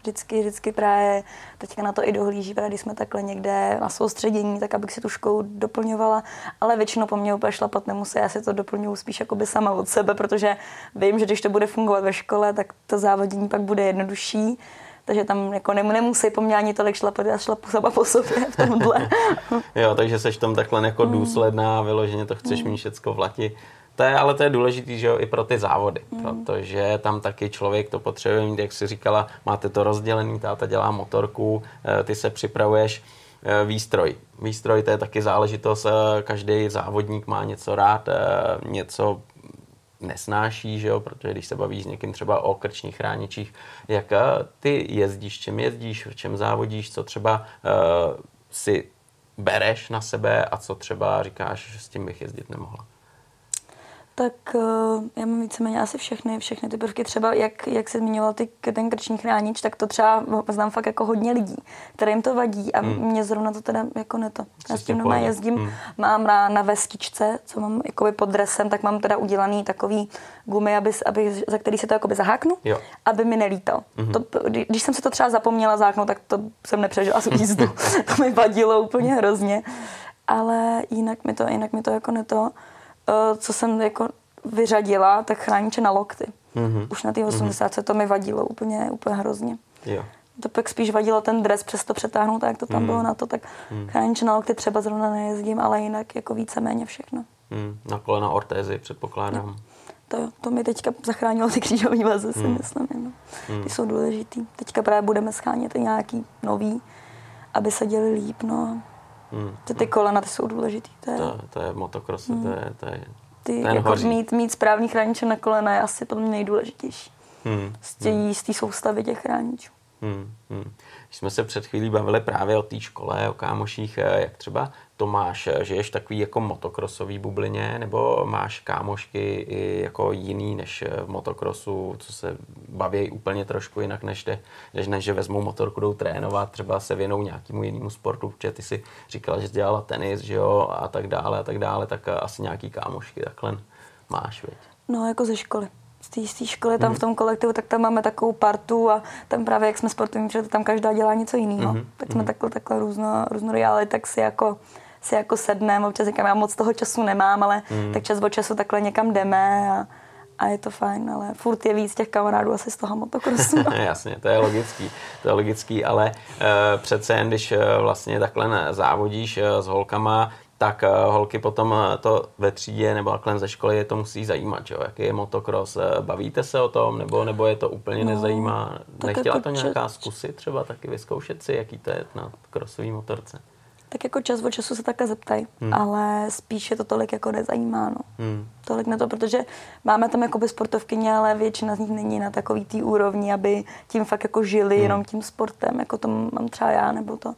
Vždycky, vždycky právě teďka na to i dohlíží, právě když jsme takhle někde na soustředění, tak abych si tu školu doplňovala, ale většinou po mně úplně šlapat nemusí, já si to doplňuji spíš jakoby sama od sebe, protože vím, že když to bude fungovat ve škole, tak to závodění pak bude jednodušší, takže tam jako nemusí po mně ani tolik šlapat, já šlapu sama po sobě v tomhle. jo, takže seš tam takhle jako hmm. důsledná, vyloženě to chceš mm. mít všecko v lati. To je, ale to je důležitý, že jo, i pro ty závody, mm. protože tam taky člověk to potřebuje mít, jak jsi říkala, máte to rozdělený, táta dělá motorku, eh, ty se připravuješ, eh, výstroj. Výstroj to je taky záležitost, eh, každý závodník má něco rád, něco nesnáší, že jo, protože když se bavíš s někým třeba o krčních chráničích, jak ty jezdíš, čem jezdíš, v čem závodíš, co třeba uh, si bereš na sebe a co třeba říkáš, že s tím bych jezdit nemohla tak uh, já mám víceméně asi všechny, všechny ty prvky. Třeba, jak, jak se zmiňoval ty, ten krční chránič, tak to třeba znám fakt jako hodně lidí, kterým to vadí a hmm. mě zrovna to teda jako ne to. Já s tím doma jezdím, hmm. mám na, na vestičce, co mám jakoby pod dresem, tak mám teda udělaný takový gumy, aby, aby, za který se to jakoby zaháknu, jo. aby mi nelítal. Hmm. To, když jsem se to třeba zapomněla záknout, tak to jsem nepřežila z jízdu. to mi vadilo úplně hrozně. Ale jinak mi to, jinak mi to jako neto. Eh, co jsem jako vyřadila, tak chrániče na lokty. Mm-hmm. Už na té 80 mm-hmm. to mi vadilo úplně, úplně hrozně. Jo. To pak spíš vadilo ten dres přes to přetáhnout, jak to tam mm. bylo na to, tak mm. chrániče na lokty třeba zrovna nejezdím, ale jinak jako víceméně všechno. Mm. Na kolena ortézy předpokládám. No. To jo, to mi teďka zachránilo ty křížové vazy, si mm. myslím. No. Mm. Ty jsou důležitý. Teďka právě budeme schánět i nějaký nový, aby se děli líp, no. Hmm. Ty, ty kolena ty jsou důležitý. To je, to, to je motocross, hmm. to je, to je ty, ten jako mít, mít správný chrániče na kolena je asi to nejdůležitější. Hmm. Z té hmm. soustavy těch chráničů. Hmm, hmm. Když jsme se před chvílí bavili právě o té škole, o kámoších, eh, jak třeba to máš, eh, žiješ takový jako motokrosový bublině, nebo máš kámošky i jako jiný než eh, v motokrosu, co se baví úplně trošku jinak, než, de, než, než že vezmou motorku, jdou trénovat, třeba se věnou nějakému jinému sportu, protože ty si říkala, že dělala tenis, že jo, a tak dále, a tak dále, tak asi nějaký kámošky takhle máš, viď? No, jako ze školy z té školy, tam mm. v tom kolektivu, tak tam máme takovou partu a tam právě, jak jsme sportovní, protože tam každá dělá něco jiného. Mm. Tak jsme mm. takhle, takhle různo, různorodělali, tak si jako si jako sedneme, občas říkám, já moc toho času nemám, ale mm. tak čas od času takhle někam jdeme a, a je to fajn, ale furt je víc těch kamarádů asi z toho motokrosu. Jasně, to je logický, to je logický, ale uh, přece jen, když uh, vlastně takhle závodíš uh, s holkama, tak uh, holky potom uh, to ve třídě nebo takhle ze školy je to musí zajímat, že? jaký je motokros. Uh, bavíte se o tom, nebo, nebo je to úplně no, nezajímá? Nechtěla jako to nějaká zkusit třeba taky vyzkoušet si, jaký to je na krosový motorce? tak jako čas od času se takhle zeptají, hmm. ale spíše to tolik jako nezajímá, no. Hmm. Tolik na to, protože máme tam jako sportovkyně, ale většina z nich není na takový té úrovni, aby tím fakt jako žili hmm. jenom tím sportem, jako to mám třeba já, nebo to.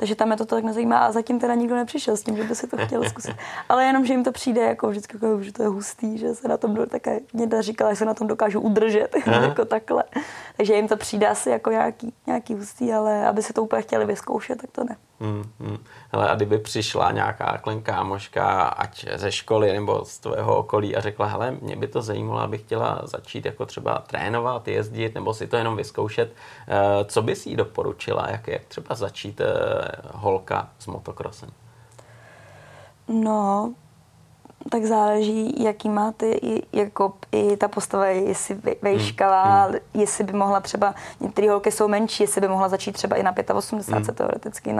Takže tam je to tak nezajímá a zatím teda nikdo nepřišel s tím, že by si to chtěl zkusit. Ale jenom, že jim to přijde jako vždycky, jako, že to je hustý, že se na tom také někde říkala, že se na tom dokážu udržet, jako takhle. Takže jim to přijde asi jako nějaký, nějaký hustý, ale aby si to úplně chtěli vyzkoušet, tak to ne. Hmm, hmm. Hele, a kdyby přišla nějaká klen kámoška, ať ze školy nebo z tvého okolí a řekla, hele, mě by to zajímalo, abych chtěla začít jako třeba trénovat, jezdit nebo si to jenom vyzkoušet, eh, co bys jí doporučila, jak, jak třeba začít eh, holka s motokrosem? No, tak záleží, jaký má ty, jako i ta postava, jestli vejškala, hmm. jestli by mohla třeba, některé holky jsou menší, jestli by mohla začít třeba i na 85 hmm. teoreticky.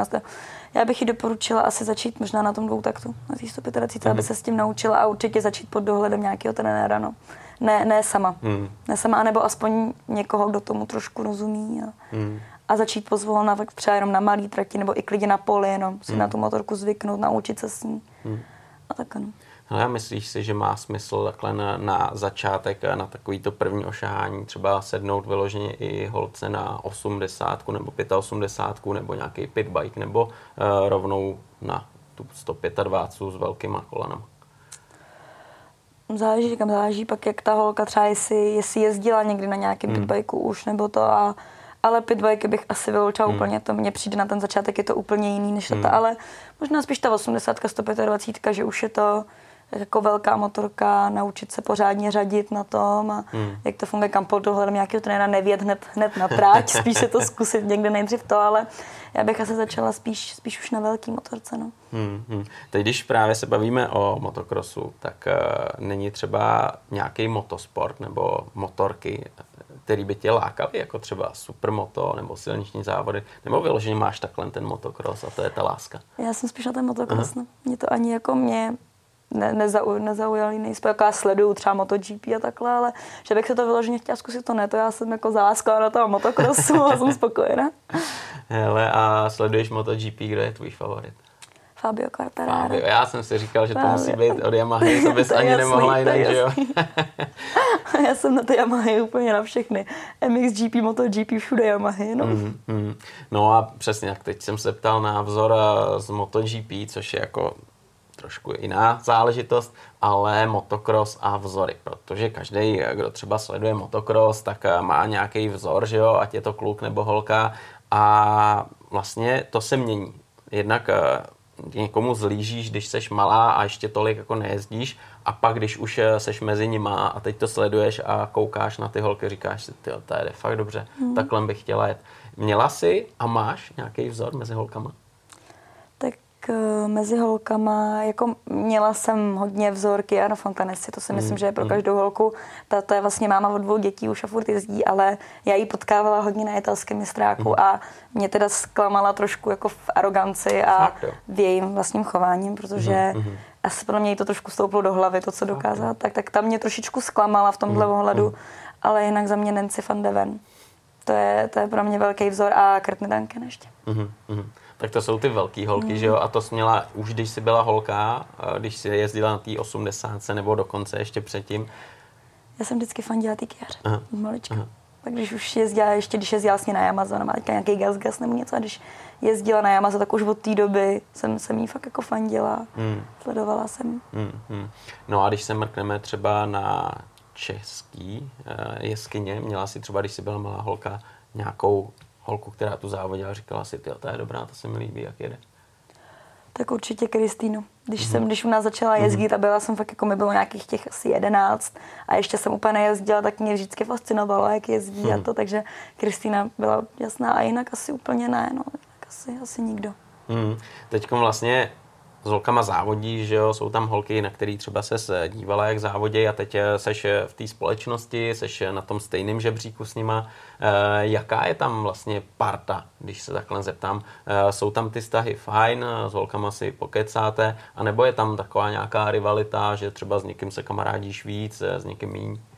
Já bych ji doporučila asi začít možná na tom dvou taktu, na té 125, hmm. aby se s tím naučila a určitě začít pod dohledem nějakého trenéra, no. Ne, ne sama. Hmm. Ne sama, nebo aspoň někoho, kdo tomu trošku rozumí. A, hmm. a začít pozvolna třeba jenom na malý trati, nebo i klidně na poli, jenom si hmm. na tu motorku zvyknout, naučit se s ní. Hmm. A tak ano. Ale myslíš si, že má smysl takhle na, na začátek, na takovýto první ošahání třeba sednout vyloženě i holce na 80 nebo 85 nebo nějaký pitbike nebo uh, rovnou na tu 125 s velkýma kolenama? Záleží, kam záleží pak, jak ta holka třeba, jestli, jestli jezdila někdy na nějakém hmm. pitbikeu už nebo to a ale pitbike bych asi vyloučila hmm. úplně, to mně přijde na ten začátek, je to úplně jiný než hmm. ta, ale možná spíš ta 80, 125, že už je to, jako velká motorka, naučit se pořádně řadit na tom a hmm. jak to funguje, kam pod dohledem nějakého trenéra nevět hned, hned na tráť, spíš se to zkusit někde nejdřív to, ale já bych asi začala spíš, spíš už na velký motorce. No. Hmm, hmm. Teď, když právě se bavíme o motokrosu, tak uh, není třeba nějaký motosport nebo motorky, který by tě lákaly, jako třeba supermoto nebo silniční závody, nebo vyloženě máš takhle ten motokros a to je ta láska? Já jsem spíš na ten motokros, no. Mě to ani jako mě ne, nezau, nezaujali, nejsou jako já sleduju třeba MotoGP a takhle, ale že bych se to vyloženě chtěla zkusit, to ne, to já jsem jako zaláskala na toho motokrosu a jsem spokojená. Hele, a sleduješ MotoGP, kdo je tvůj favorit? Fabio Quartararo. Fabio, já jsem si říkal, že to Fabio. musí být od Yamaha, to bys to ani jasný, nemohla jinak, že jo? já jsem na ty Yamahy úplně na všechny. MXGP, MotoGP, všude Yamahy, no. Mm, mm. No a přesně, jak teď jsem se ptal na vzor z MotoGP, což je jako trošku jiná záležitost, ale motocross a vzory, protože každý, kdo třeba sleduje motocross, tak eh, má nějaký vzor, že jo, ať je to kluk nebo holka a vlastně to se mění. Jednak eh, někomu zlížíš, když seš malá a ještě tolik jako nejezdíš a pak, když už eh, seš mezi nima a teď to sleduješ a koukáš na ty holky, říkáš si, ty, to je fakt dobře, mm. takhle bych chtěla jet. Měla jsi a máš nějaký vzor mezi holkama? Mezi holkama, jako měla jsem hodně vzorky Jana Fontanesi, to si myslím, mm, že je pro mm. každou holku. Ta, to je vlastně máma od dvou dětí, už a furt jezdí, ale já ji potkávala hodně na italském mistráku mm. a mě teda zklamala trošku jako v aroganci a Fakt, v jejím vlastním chováním, protože mm. asi pro mě to trošku stouplo do hlavy, to, co dokázala, tak, tak tam mě trošičku zklamala v tomhle mm. ohledu, mm. ale jinak za mě Nancy van de Ven. To je, to je pro mě velký vzor a Kurtny Duncan ještě. Mm-hmm. Tak to jsou ty velké holky, mm. že jo? A to jsi měla už, když jsi byla holka, když jsi jezdila na té 80 nebo dokonce ještě předtím. Já jsem vždycky fandila ty kjař, malička. Aha. Pak když už jezdila, ještě když jezdila vlastně na Amazon, má teďka nějaký gas gas nebo něco, a když jezdila na Amazon, tak už od té doby jsem, jsem jí fakt jako fandila. Hmm. Sledovala jsem. Hmm, hmm. No a když se mrkneme třeba na český uh, jeskyně, měla si třeba, když jsi byla malá holka, nějakou holku, která tu závodila, říkala si, ty, to je dobrá, to se mi líbí, jak jede. Tak určitě Kristýnu. Když mm-hmm. jsem, když u nás začala jezdit mm-hmm. a byla jsem fakt, jako mi bylo nějakých těch asi jedenáct a ještě jsem úplně nejezdila, tak mě vždycky fascinovalo, jak jezdí mm-hmm. a mhm. to, takže Kristýna byla jasná a jinak asi úplně ne, no, asi, asi nikdo. Mm. Teď vlastně s holkama závodí, že jo, jsou tam holky, na který třeba se dívala, jak závodí a teď eh, seš eh, v té společnosti, seš eh, na tom stejném žebříku s nima. Jaká je tam vlastně parta, když se takhle zeptám? Jsou tam ty vztahy fajn, s holkama si pokecáte, anebo je tam taková nějaká rivalita, že třeba s někým se kamarádíš víc, s někým méně?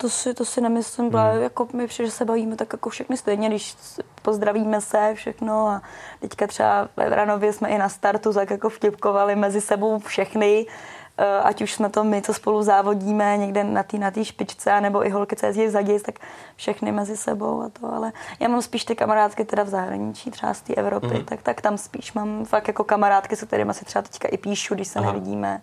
To si, to si nemyslím, hmm. jako my přijde, že se bavíme tak jako všechny stejně, když pozdravíme se všechno a teďka třeba ve Vranově jsme i na startu tak jako vtipkovali mezi sebou všechny, eh, ať už jsme to my, co spolu závodíme někde na té na špičce, nebo i holky, co jezdí zaděj, tak všechny mezi sebou a to, ale já mám spíš ty kamarádky teda v zahraničí, třeba z té Evropy, mm. tak, tak tam spíš mám fakt jako kamarádky, se kterými si třeba teďka i píšu, když se Aha. nevidíme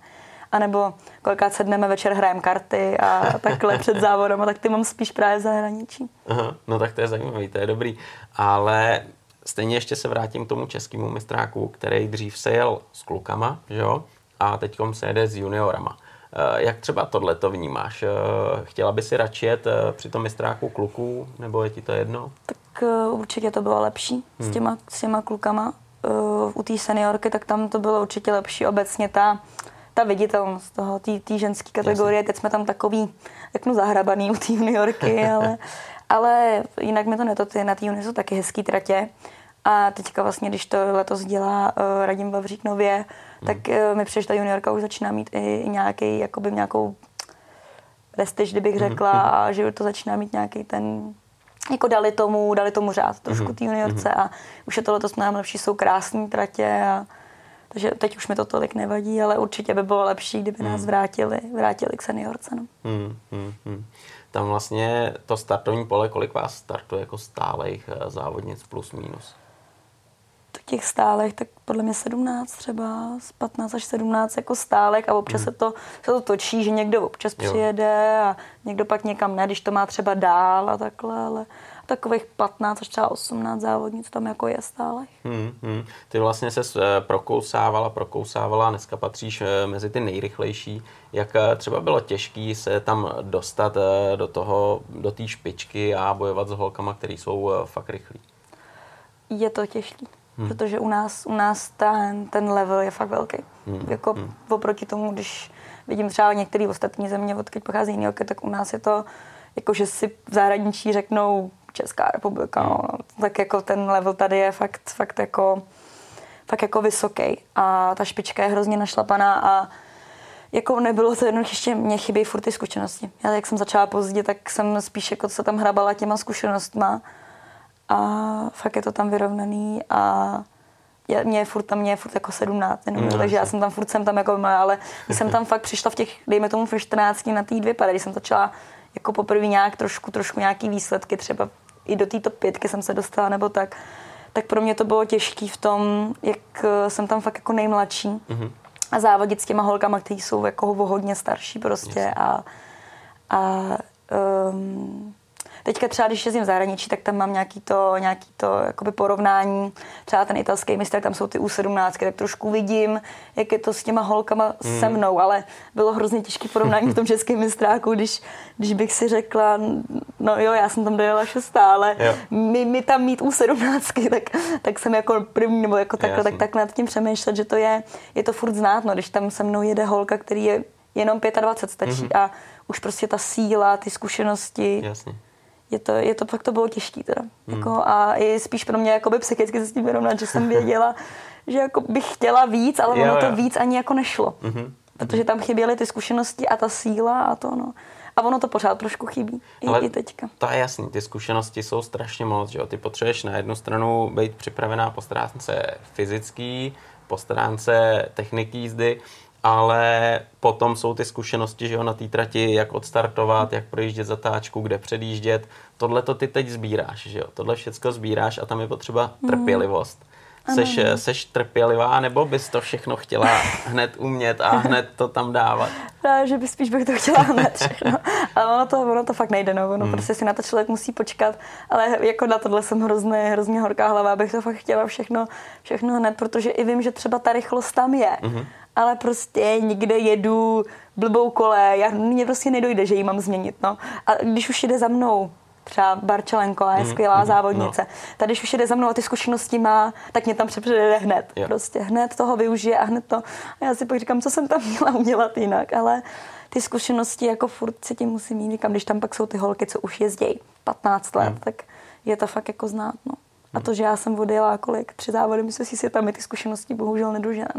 anebo kolikrát sedneme večer, hrajeme karty a takhle před závodem, a tak ty mám spíš právě zahraničí. Aha, no tak to je zajímavý, to je dobrý. Ale stejně ještě se vrátím k tomu českému mistráku, který dřív se jel s klukama, že jo? A teď se jede s juniorama. Eh, jak třeba tohle to vnímáš? Eh, chtěla by si radši jet eh, při tom mistráku kluků, nebo je ti to jedno? Tak určitě to bylo lepší hmm. s, těma, s těma klukama. U té seniorky, tak tam to bylo určitě lepší. Obecně ta ta viditelnost toho, té ženské kategorie. Jasně. Teď jsme tam takový, jak no, zahrabaný u té juniorky, ale, ale jinak mi to netoty. Na té jsou taky hezký tratě. A teďka vlastně, když to letos dělá uh, Radim Vavřík nově, hmm. tak uh, mi přijde, že ta juniorka už začíná mít i, i nějaký, jakoby nějakou prestiž, kdybych hmm, řekla, hmm. a že to začíná mít nějaký ten jako dali tomu, dali tomu řád trošku hmm. té juniorce hmm. a už je to letos mnohem lepší, jsou krásné tratě a takže teď už mi to tolik nevadí, ale určitě by bylo lepší, kdyby nás hmm. vrátili, vrátili k seniorce. No. Hmm, hmm, hmm. Tam vlastně to startovní pole, kolik vás startuje jako stálejch eh, závodnic plus minus? těch stálech, tak podle mě 17 třeba, z 15 až 17 jako stálek a občas hmm. se, to, se to točí, že někdo občas jo. přijede a někdo pak někam ne, když to má třeba dál a takhle, ale takových 15 až třeba 18 závodnic tam jako je stále. Hmm, hmm. Ty vlastně se eh, prokousávala, prokousávala, dneska patříš eh, mezi ty nejrychlejší. Jak eh, třeba bylo těžké se tam dostat do toho, do té špičky a bojovat s holkama, které jsou fakt rychlí? Je to těžké, hmm. protože u nás, u nás ten, ten level je fakt velký. Hmm. Jako hmm. oproti tomu, když vidím třeba některé ostatní země, odkud pochází jiný tak u nás je to, jako že si v zahraničí řeknou Česká republika, no, no. tak jako ten level tady je fakt, fakt jako fakt jako vysoký a ta špička je hrozně našlapaná a jako nebylo to jednoduché, ještě mě chybí furt ty zkušenosti. Já jak jsem začala pozdě, tak jsem spíš jako se tam hrabala těma zkušenostma a fakt je to tam vyrovnaný a je, mě je furt tam, mě je furt jako 17, jenom, no, takže já jsem tam furt jsem tam jako, ale když jsem tam fakt přišla v těch, dejme tomu v 14 na té dvě pady, když jsem začala jako poprvé nějak trošku, trošku nějaký výsledky třeba i do této pětky jsem se dostala nebo tak, tak pro mě to bylo těžké v tom, jak eh, jsem tam fakt jako nejmladší mm-hmm. a závodit s těma holkama, kteří jsou jako hodně starší prostě yes. a, a um, Teďka třeba, když jezdím v zahraničí, tak tam mám nějaký to, nějaký to jakoby porovnání. Třeba ten italský mistr, tam jsou ty U17, tak trošku vidím, jak je to s těma holkama mm. se mnou, ale bylo hrozně těžké porovnání v tom českém mistráku, když, když bych si řekla, no jo, já jsem tam dojela šestá, ale my, my tam mít U17, tak, tak jsem jako první, nebo jako takhle, tak, tak nad tím přemýšlet, že to je, je to furt znát, no, když tam se mnou jede holka, který je jenom 25 stačí mm-hmm. a už prostě ta síla, ty zkušenosti. Jasně je to, je to fakt to bylo těžké teda. Hmm. Jako, a i spíš pro mě jakoby psychicky se s tím vyrovnat, že jsem věděla, že jako bych chtěla víc, ale ono jo, to jo. víc ani jako nešlo. Mm-hmm. Protože tam chyběly ty zkušenosti a ta síla a to no. A ono to pořád trošku chybí. I, Ale i teďka. To je jasný, ty zkušenosti jsou strašně moc, že jo? Ty potřebuješ na jednu stranu být připravená po stránce fyzický, po stránce techniky jízdy, ale potom jsou ty zkušenosti, že jo, na té trati, jak odstartovat, jak projíždět zatáčku, kde předjíždět. Tohle to ty teď sbíráš, že jo, tohle všechno sbíráš a tam je potřeba mm. trpělivost. Seš, seš trpělivá, nebo bys to všechno chtěla hned umět a hned to tam dávat? Právě, že by spíš bych to chtěla hned všechno. Ale ono to, ono to fakt nejde, no. Ono hmm. prostě si na to člověk musí počkat. Ale jako na tohle jsem hrozně, hrozně horká hlava, abych to fakt chtěla všechno, všechno hned, protože i vím, že třeba ta rychlost tam je. Hmm. Ale prostě nikde jedu blbou kole, já, mně prostě nedojde, že ji mám změnit, no. A když už jde za mnou třeba Barčelenko je mm, skvělá mm, závodnice. No. Tady, když už jde za mnou a ty zkušenosti má, tak mě tam přepřede hned. Jo. Prostě hned toho využije a hned to. A já si pak říkám, co jsem tam měla udělat jinak, ale ty zkušenosti jako furt si tím musím mít. Říkám, když tam pak jsou ty holky, co už jezdí 15 let, mm. tak je to fakt jako znát. No. A to, že já jsem odjela kolik, tři závody, myslím si, že tam ty zkušenosti bohužel nedožené.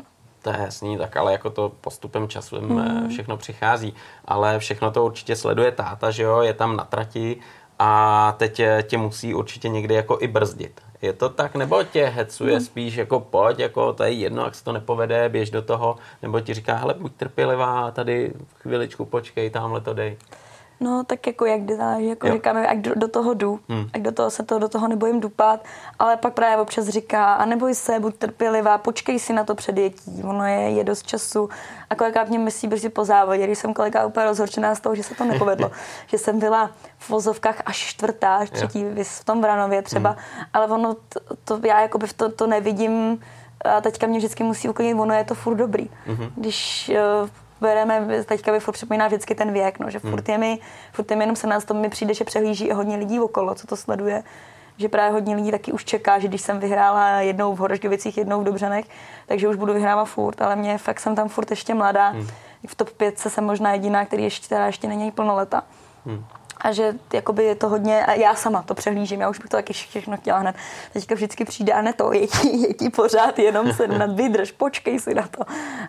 To je jasný, tak ale jako to postupem času mm. všechno přichází. Ale všechno to určitě sleduje táta, že jo, je tam na trati, a teď tě musí určitě někdy jako i brzdit. Je to tak, nebo tě hecuje hmm. spíš jako pojď, jako to je jedno, jak se to nepovede, běž do toho, nebo ti říká, hele, buď trpělivá, tady chviličku počkej, tamhle to dej. No, tak jako jak záleží, jako jo. říkáme, jak do, do toho jdu, hmm. jak do toho se to, do toho nebojím dupat, ale pak právě občas říká, a neboj se, buď trpělivá, počkej si na to předjetí, ono je, je dost času. A kolikrát mě myslí brzy po závodě, když jsem kolikrát úplně rozhorčená z toho, že se to nepovedlo, že jsem byla v vozovkách až čtvrtá, až třetí, jo. v tom Vranově třeba, hmm. ale ono, to, to já jako by v to, to nevidím, a teďka mě vždycky musí uklidnit, ono je to furt dobrý. Mm-hmm. Když uh, bereme, teďka mi furt připomíná vždycky ten věk, no, že furt hmm. je mi, furt je mi jenom se nás to mi přijde, že přehlíží hodně lidí okolo, co to sleduje že právě hodně lidí taky už čeká, že když jsem vyhrála jednou v Horožďovicích, jednou v Dobřanech, takže už budu vyhrávat furt, ale mě fakt jsem tam furt ještě mladá. Hmm. V top 5 jsem možná jediná, který ještě, která ještě není plnoleta. Hmm. A že jakoby je to hodně, a já sama to přehlížím, já už bych to taky všechno chtěla hned. Teďka vždycky přijde a ne to, je ti, je ti pořád, jenom se nad vydrž, počkej si na to.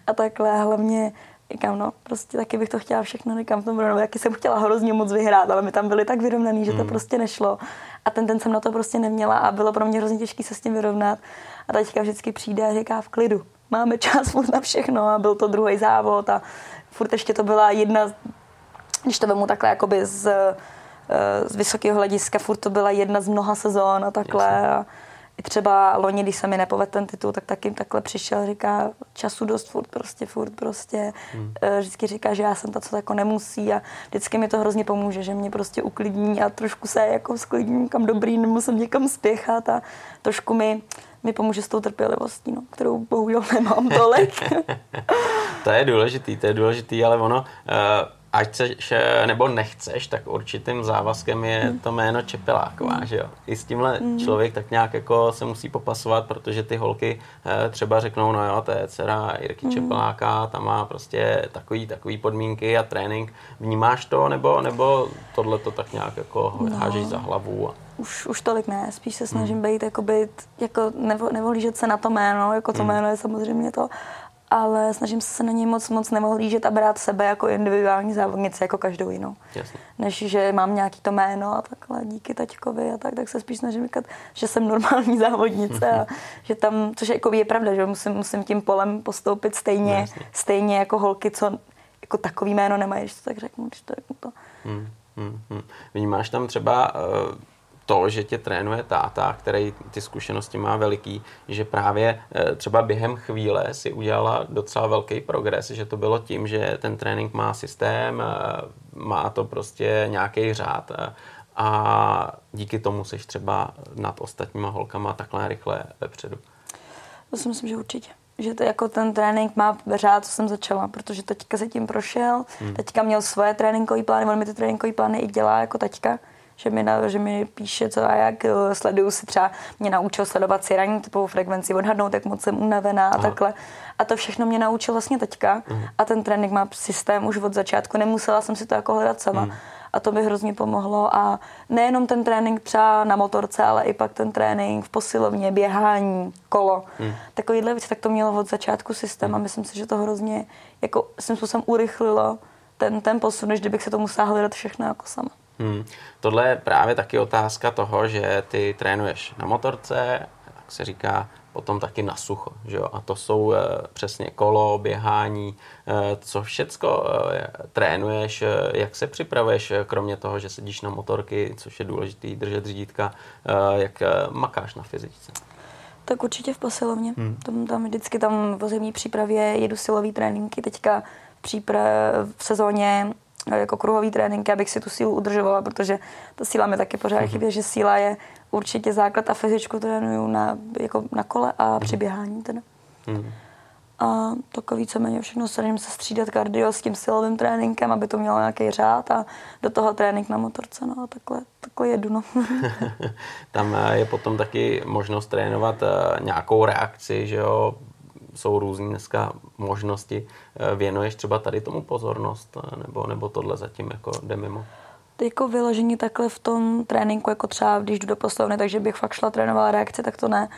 A takhle hlavně Říkám, no, prostě taky bych to chtěla všechno, říkám v tom Brno, jaký jsem chtěla hrozně moc vyhrát, ale my tam byli tak vyrovnaný, že to mm. prostě nešlo. A ten den jsem na to prostě neměla a bylo pro mě hrozně těžké se s tím vyrovnat. A teďka vždycky přijde a říká v klidu, máme čas furt na všechno a byl to druhý závod a furt ještě to byla jedna, když to vemu takhle jakoby z, eh, z vysokého hlediska, furt to byla jedna z mnoha sezón a takhle. I třeba loni, když se mi nepovedl ten titul, tak taky takhle přišel, říká času dost, furt prostě, furt prostě. Hmm. Eh, vždycky říká, že já jsem ta, co to jako nemusí a vždycky mi to hrozně pomůže, že mě prostě uklidní a trošku se jako sklidním kam dobrý, nemusím někam spěchat a trošku mi, mi pomůže s tou trpělivostí, no, kterou bohužel nemám tolik. to je důležitý, to je důležitý, ale ono, uh ať chceš nebo nechceš, tak určitým závazkem je hmm. to jméno Čepeláková, hmm. že jo. I s tímhle hmm. člověk tak nějak jako se musí popasovat, protože ty holky eh, třeba řeknou, no jo, to je dcera Jirky hmm. Čepeláka, ta má prostě takový, takový podmínky a trénink. Vnímáš to, nebo, nebo tohle to tak nějak jako no. hážeš za hlavu? A... Už, už tolik ne, spíš se snažím hmm. být, jako být, jako nevo, nevolížet se na to jméno, jako to hmm. jméno je samozřejmě to, ale snažím se na něj moc moc nemohlížet a brát sebe jako individuální závodnice, jako každou jinou. Jasně. Než že mám nějaký to jméno a takhle díky taťkovi a tak, tak se spíš snažím říkat, že jsem normální závodnice a že tam, což jako je pravda, že musím, musím tím polem postoupit stejně, Jasně. stejně jako holky, co jako takový jméno nemají, když to tak řeknu, když to řeknu to. Hmm, hmm, hmm. Vnímáš tam třeba uh to, že tě trénuje táta, který ty zkušenosti má veliký, že právě eh, třeba během chvíle si udělala docela velký progres, že to bylo tím, že ten trénink má systém, eh, má to prostě nějaký řád eh, a díky tomu seš třeba nad ostatníma holkama takhle rychle vepředu. To si myslím, že určitě že to jako ten trénink má řád, co jsem začala, protože teďka se tím prošel, hmm. teďka měl svoje tréninkové plány, on mi ty tréninkové plány i dělá jako teďka, že mi, na, že mi píše, co a jak, eh, sleduju si třeba, mě naučil sledovat si ranní typovou frekvenci, odhadnout, jak moc jsem unavená a Aha. takhle. A to všechno mě naučil vlastně teďka Aha. a ten trénink má systém už od začátku, nemusela jsem si to jako hledat sama. Aha. A to mi hrozně pomohlo a nejenom ten trénink třeba na motorce, ale i pak ten trénink v posilovně, běhání, kolo. Hmm. Takovýhle věci, tak to mělo od začátku systém a myslím si, že to hrozně jako svým způsobem urychlilo ten, ten posun, než kdybych se to musela hledat všechno jako sama. Hmm. Tohle je právě taky otázka toho, že ty trénuješ na motorce, jak se říká, potom taky na sucho. Že jo? A to jsou e, přesně kolo, běhání, e, co všecko e, trénuješ, e, jak se připravuješ, e, kromě toho, že sedíš na motorky, což je důležité držet řídítka, e, jak e, makáš na fyzice. Tak určitě v posilovně. Hmm. Tam, tam vždycky tam v zimní přípravě jedu silový tréninky. Teďka příprav, v sezóně jako kruhový tréninky, abych si tu sílu udržovala, protože ta síla mi taky pořád hmm. chybě, že síla je určitě základ a fyzičku trénuju na, jako na kole a hmm. při běhání teda. Hmm. A to víceméně všechno snažím se střídat kardio s tím silovým tréninkem, aby to mělo nějaký řád a do toho trénink na motorce, no a takhle, takhle jedu, no. Tam eh, je potom taky možnost trénovat eh, nějakou reakci, že jo, jsou různé dneska možnosti. Eh, věnuješ třeba tady tomu pozornost, nebo, nebo tohle zatím jako jde mimo? Jako vyložení takhle v tom tréninku, jako třeba když jdu do poslovny, takže bych fakt šla trénovala reakci, tak to ne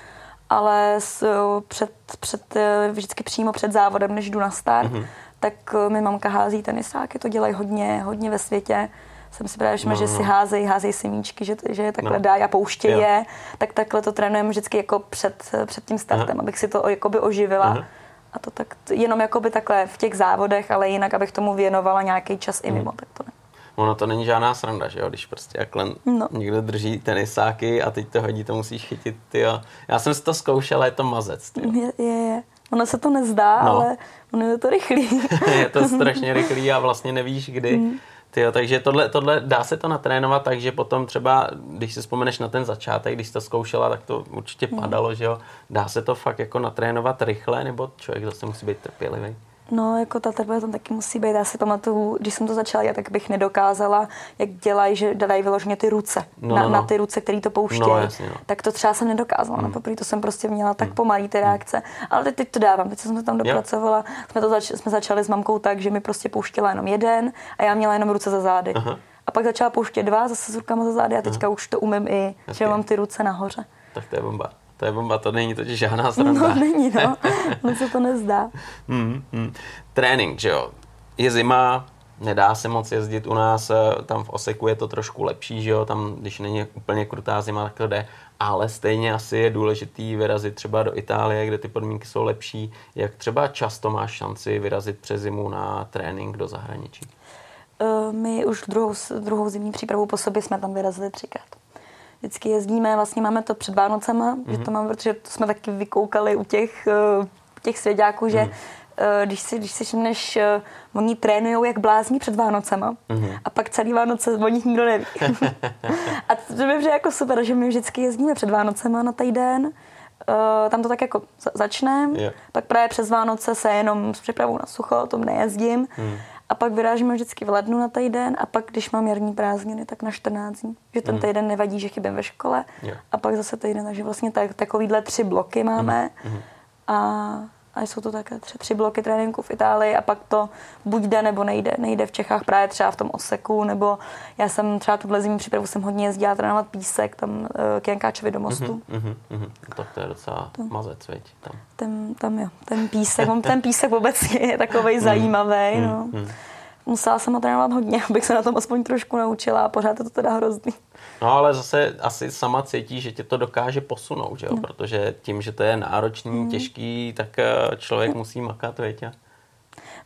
ale s, před, před, vždycky přímo před závodem, než jdu na start, mm-hmm. tak eh, mi mamka hází tenisáky, to dělají hodně, hodně ve světě. Jsem si právě všimla, no, že no. si házejí, házejí si míčky, že, že je takhle no. dá a pouštějí je, tak takhle to trénujeme vždycky jako před, před tím startem, Aha. abych si to jakoby oživila. Aha. A to tak, jenom jakoby takhle v těch závodech, ale jinak, abych tomu věnovala nějaký čas i mimo, tak to ne ono to není žádná sranda, že jo, když prostě jakhle no. někdo drží tenisáky a teď to hodí, to musíš chytit, ty Já jsem si to zkoušela, je to mazec, Je, je, je. Ono se to nezdá, no. ale ono je to rychlý. je to strašně rychlý a vlastně nevíš kdy. Mm. Tyjo, takže tohle, tohle dá se to natrénovat, takže potom třeba, když si vzpomeneš na ten začátek, když jsi to zkoušela, tak to určitě mm. padalo, že jo. Dá se to fakt jako natrénovat rychle, nebo člověk zase musí být trpělivý? No, jako ta tebe tam taky musí být. Já si pamatuju, když jsem to začala, já tak bych nedokázala, jak dělají, že dají vyloženě ty ruce no, na, no, no. na ty ruce, které to pouštějí. No, jasně, no. Tak to třeba jsem nedokázala. No, poprvé to jsem prostě měla tak hmm. pomalý ty hmm. reakce. Ale teď, teď to dávám. Teď jsem tam dopracovala. Jsme to zač- jsme začali s mamkou tak, že mi prostě pouštěla jenom jeden a já měla jenom ruce za zády. Aha. A pak začala pouštět dva zase s rukama za zády a teďka Aha. už to umím i, Jasně. že mám ty ruce nahoře. Tak to je bomba. To je bomba, to není totiž žádná sranda. No, není, no. no se to nezdá. hmm, hmm. Trénink, že jo. Je zima, nedá se moc jezdit u nás, eh, tam v Oseku je to trošku lepší, že jo, tam, když není úplně krutá zima, tak to jde, ale stejně asi je důležitý vyrazit třeba do Itálie, kde ty podmínky jsou lepší. Jak třeba často máš šanci vyrazit přes zimu na trénink do zahraničí? Eh, my už druhou, druhou zimní přípravu po sobě jsme tam vyrazili třikrát vždycky jezdíme, vlastně máme to před Vánocema, mm-hmm. že to mhm. máme, protože to jsme taky vykoukali u těch, uh, těch svěďáků, že mm. uh, když si, když si všimneš, uh, oni trénují jak blázní před Vánocema mm-hmm. a pak celý Vánoce o nich nikdo neví. a to mi přijde jako super, že my vždycky jezdíme před Vánocema na týden, uh, tam to tak jako začne, yeah. pak právě přes Vánoce se jenom s přípravou na sucho, o tom nejezdím. Mm. A pak vyrážíme vždycky v lednu na týden a pak, když mám jarní prázdniny, tak na 14 dní. Že ten mm. týden nevadí, že chybím ve škole yeah. a pak zase týden, takže vlastně tak, takovýhle tři bloky máme. Mm. A a jsou to také tři, tři bloky tréninku v Itálii a pak to buď jde nebo nejde. Nejde v Čechách právě třeba v tom Oseku, nebo já jsem třeba tuhle zimní přípravu jsem hodně jezdila trénovat písek tam uh, k Jankáčovi do mostu. Mm-hmm, mm-hmm. Tak to je docela to, mazec, veď, tam. Ten, tam jo, ten písek, ten písek obecně je takovej mm, zajímavý, mm, no. Mm. Musela jsem ho trénovat hodně, abych se na tom aspoň trošku naučila a pořád je to teda hrozný. No ale zase asi sama cítí, že tě to dokáže posunout, že jo? No. protože tím, že to je náročný, mm. těžký, tak eh, člověk musí makat, větě.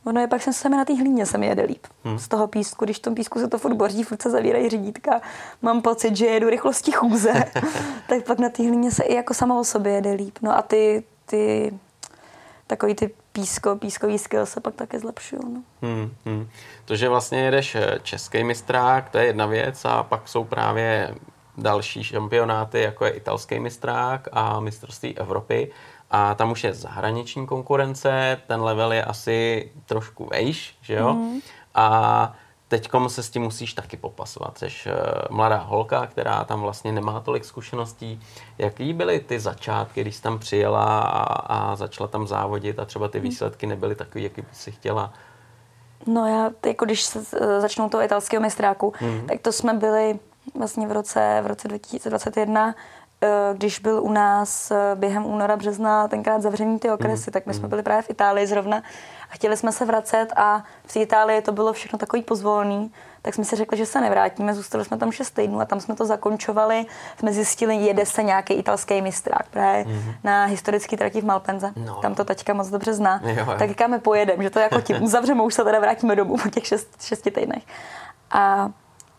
Ono je pak jsem se na té hlíně se mi jede líp. Hmm. Z toho písku, když v tom písku se to furt boří, furt se zavírají řídítka, mám pocit, že jedu rychlosti chůze, tak pak na té hlíně se i jako sama o sobě jede líp. No a ty, ty takový ty písko, pískový skill se pak také zlepšují. No. Hmm, hmm. To, že vlastně jedeš eh, český mistrák, to je jedna věc a pak jsou právě další šampionáty, jako je italský mistrák a mistrovství Evropy. A tam už je zahraniční konkurence, ten level je asi trošku vejš, že jo? Mm. A teďkom se s tím musíš taky popasovat. Jsi uh, mladá holka, která tam vlastně nemá tolik zkušeností. Jaký byly ty začátky, když jsi tam přijela a, a začala tam závodit a třeba ty hmm. výsledky nebyly takový, jaký by si chtěla? No já, jako když se, uh, začnou toho italského mistráku, mm. tak to jsme byli vlastně v roce, v roce 2021 eh, když byl u nás eh, během února, března tenkrát zavřený ty okresy, tak my jsme byli právě v Itálii zrovna a chtěli jsme se vracet a v té Itálii to bylo všechno takový pozvolný, tak jsme si řekli, že se nevrátíme, zůstali jsme tam 6 týdnů a tam jsme to zakončovali, jsme zjistili, jede se nějaký italský mistrák právě mm-hmm. na historický trati v Malpenze, no. tam to taťka moc dobře zná, jo, jo. tak říkáme pojedem, že to jako tím uzavřeme, už se teda vrátíme domů po těch 6, 6 týdnech. A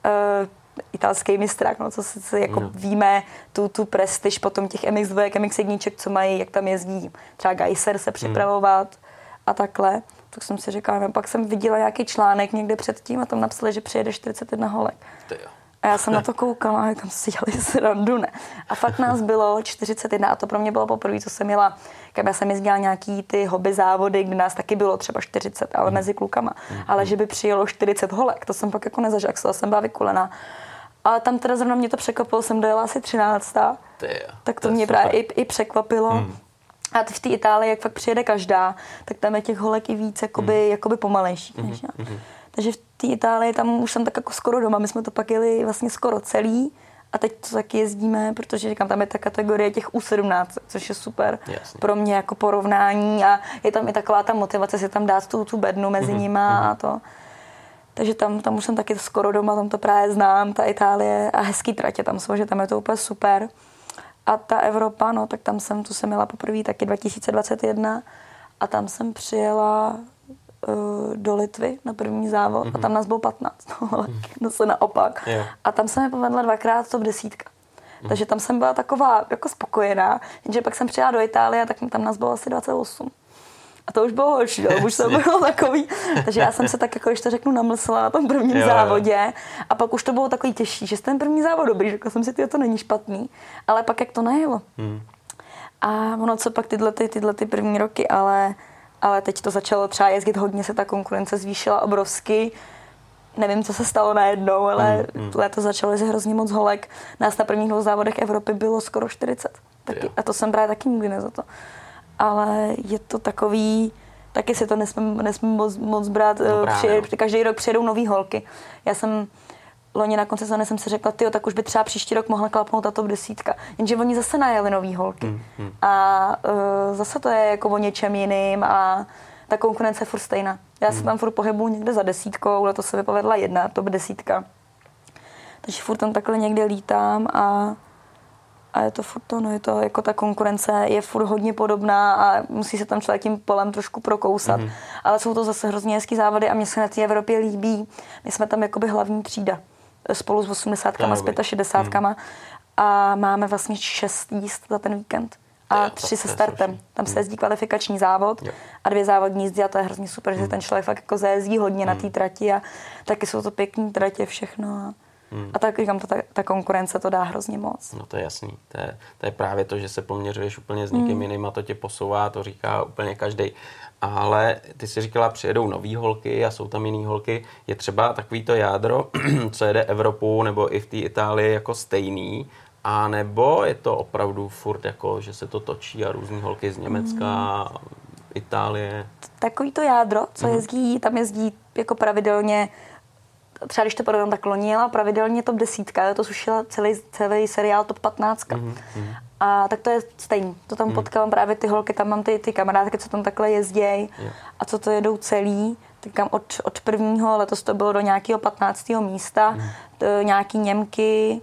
uh, italský mistrák, no, co si, si jako no. víme, tu, tu prestiž potom těch MX2, MX jedniček, co mají, jak tam jezdí třeba Geiser se připravovat mm. a takhle. Tak jsem si říkala, no, pak jsem viděla nějaký článek někde předtím a tam napsali, že přijede 41 holek. A já jsem na to koukala a tam si dělali srandu, ne. A fakt nás bylo 41 a to pro mě bylo poprvé, co jsem měla, já jsem jezdila nějaký ty hobby závody, kde nás taky bylo třeba 40, ale mm. mezi klukama. Mm. Ale že by přijelo 40 holek, to jsem pak jako nezažila, jsem byla vykulená. A tam teda zrovna mě to překvapilo, jsem dojela asi 13. Ty, tak to, to mě super. právě i, i překvapilo. Hmm. A v té Itálii, jak fakt přijede každá, tak tam je těch holek i víc jakoby, hmm. jakoby pomalejší. Hmm. Hmm. Takže v té Itálii tam už jsem tak jako skoro doma. My jsme to pak jeli vlastně skoro celý. A teď to taky jezdíme, protože říkám, tam je ta kategorie těch U17, což je super Jasně. pro mě jako porovnání a je tam i taková ta motivace si tam dát tu, tu bednu mezi mm-hmm. nima a to. Takže tam, tam už jsem taky skoro doma, tam to právě znám, ta Itálie a hezký tratě tam jsou, že tam je to úplně super. A ta Evropa, no, tak tam jsem, tu jsem měla poprvé taky 2021 a tam jsem přijela uh, do Litvy na první závod mm-hmm. a mhm. tam nás bylo 15, no, mm-hmm. se naopak. Yeah. A tam se mi povedla dvakrát top desítka. Mm-hmm. Takže tam jsem byla taková jako spokojená, jenže pak jsem přijela do Itálie a tak tam nás bylo asi 28. A to už bylo horší, no, už to bylo takový. Takže já jsem se tak, jako když to řeknu, namlsla na tom prvním jo, závodě. Jo. A pak už to bylo takový těžší, že ten první závod dobrý, řekla jsem si, že to není špatný. Ale pak jak to najelo. Hmm. A ono co pak tyhle, ty, tyhle ty první roky, ale, ale teď to začalo třeba jezdit hodně, se ta konkurence zvýšila obrovsky. Nevím, co se stalo najednou, ale hmm, hmm. to začalo jezdit hrozně moc holek. Nás na prvních dvou závodech Evropy bylo skoro 40. Taky, a to jsem právě taky nikdy za to ale je to takový, taky si to nesmím, nesmím moc, moc brát. No eh, přijed, no. každý rok přijedou nový holky. Já jsem loni na konci sezóny jsem si řekla, tyjo, tak už by třeba příští rok mohla klapnout ta top desítka. Jenže oni zase najeli nový holky. Hmm, hmm. A uh, zase to je jako o něčem jiným a ta konkurence je furt stejná. Já hmm. se tam furt pohybuju někde za desítkou, to se vypovedla jedna top desítka. Takže furt tam takhle někde lítám a a je to furt to, no je to jako ta konkurence je furt hodně podobná a musí se tam člověk tím polem trošku prokousat. Mm-hmm. Ale jsou to zase hrozně hezký závody a mně se na té Evropě líbí. My jsme tam jakoby hlavní třída spolu s 80 s 65 mm. a máme vlastně šest jízd za ten víkend a tři se startem. Tam se mhm. jezdí kvalifikační závod a dvě závodní jízdy a to je hrozně super, že mhm. ten člověk fakt jako zajezdí hodně na té mhm. trati a taky jsou to pěkné tratě, všechno. A Hmm. A tak říkám, ta, ta konkurence to dá hrozně moc. No to je jasný. To je, to je právě to, že se poměřuješ úplně s někým hmm. jiným a to tě posouvá, to říká úplně každý. Ale ty si říkala, přijedou nový holky a jsou tam jiný holky. Je třeba takový to jádro, co jede Evropu nebo i v té Itálii jako stejný, a nebo je to opravdu furt jako, že se to točí a různý holky z Německa, hmm. Itálie? Takový to jádro, co hmm. jezdí, tam jezdí jako pravidelně třeba když to porovnám, tak loni jela pravidelně top desítka, to sušila celý, celý seriál top 15. Mm-hmm. A tak to je stejný. To tam mm. potkávám právě ty holky, tam mám ty, ty kamarádky, co tam takhle jezdějí yeah. a co to jedou celý. Říkám od, od prvního, letos to bylo do nějakého 15. místa, mm. to, nějaký Němky,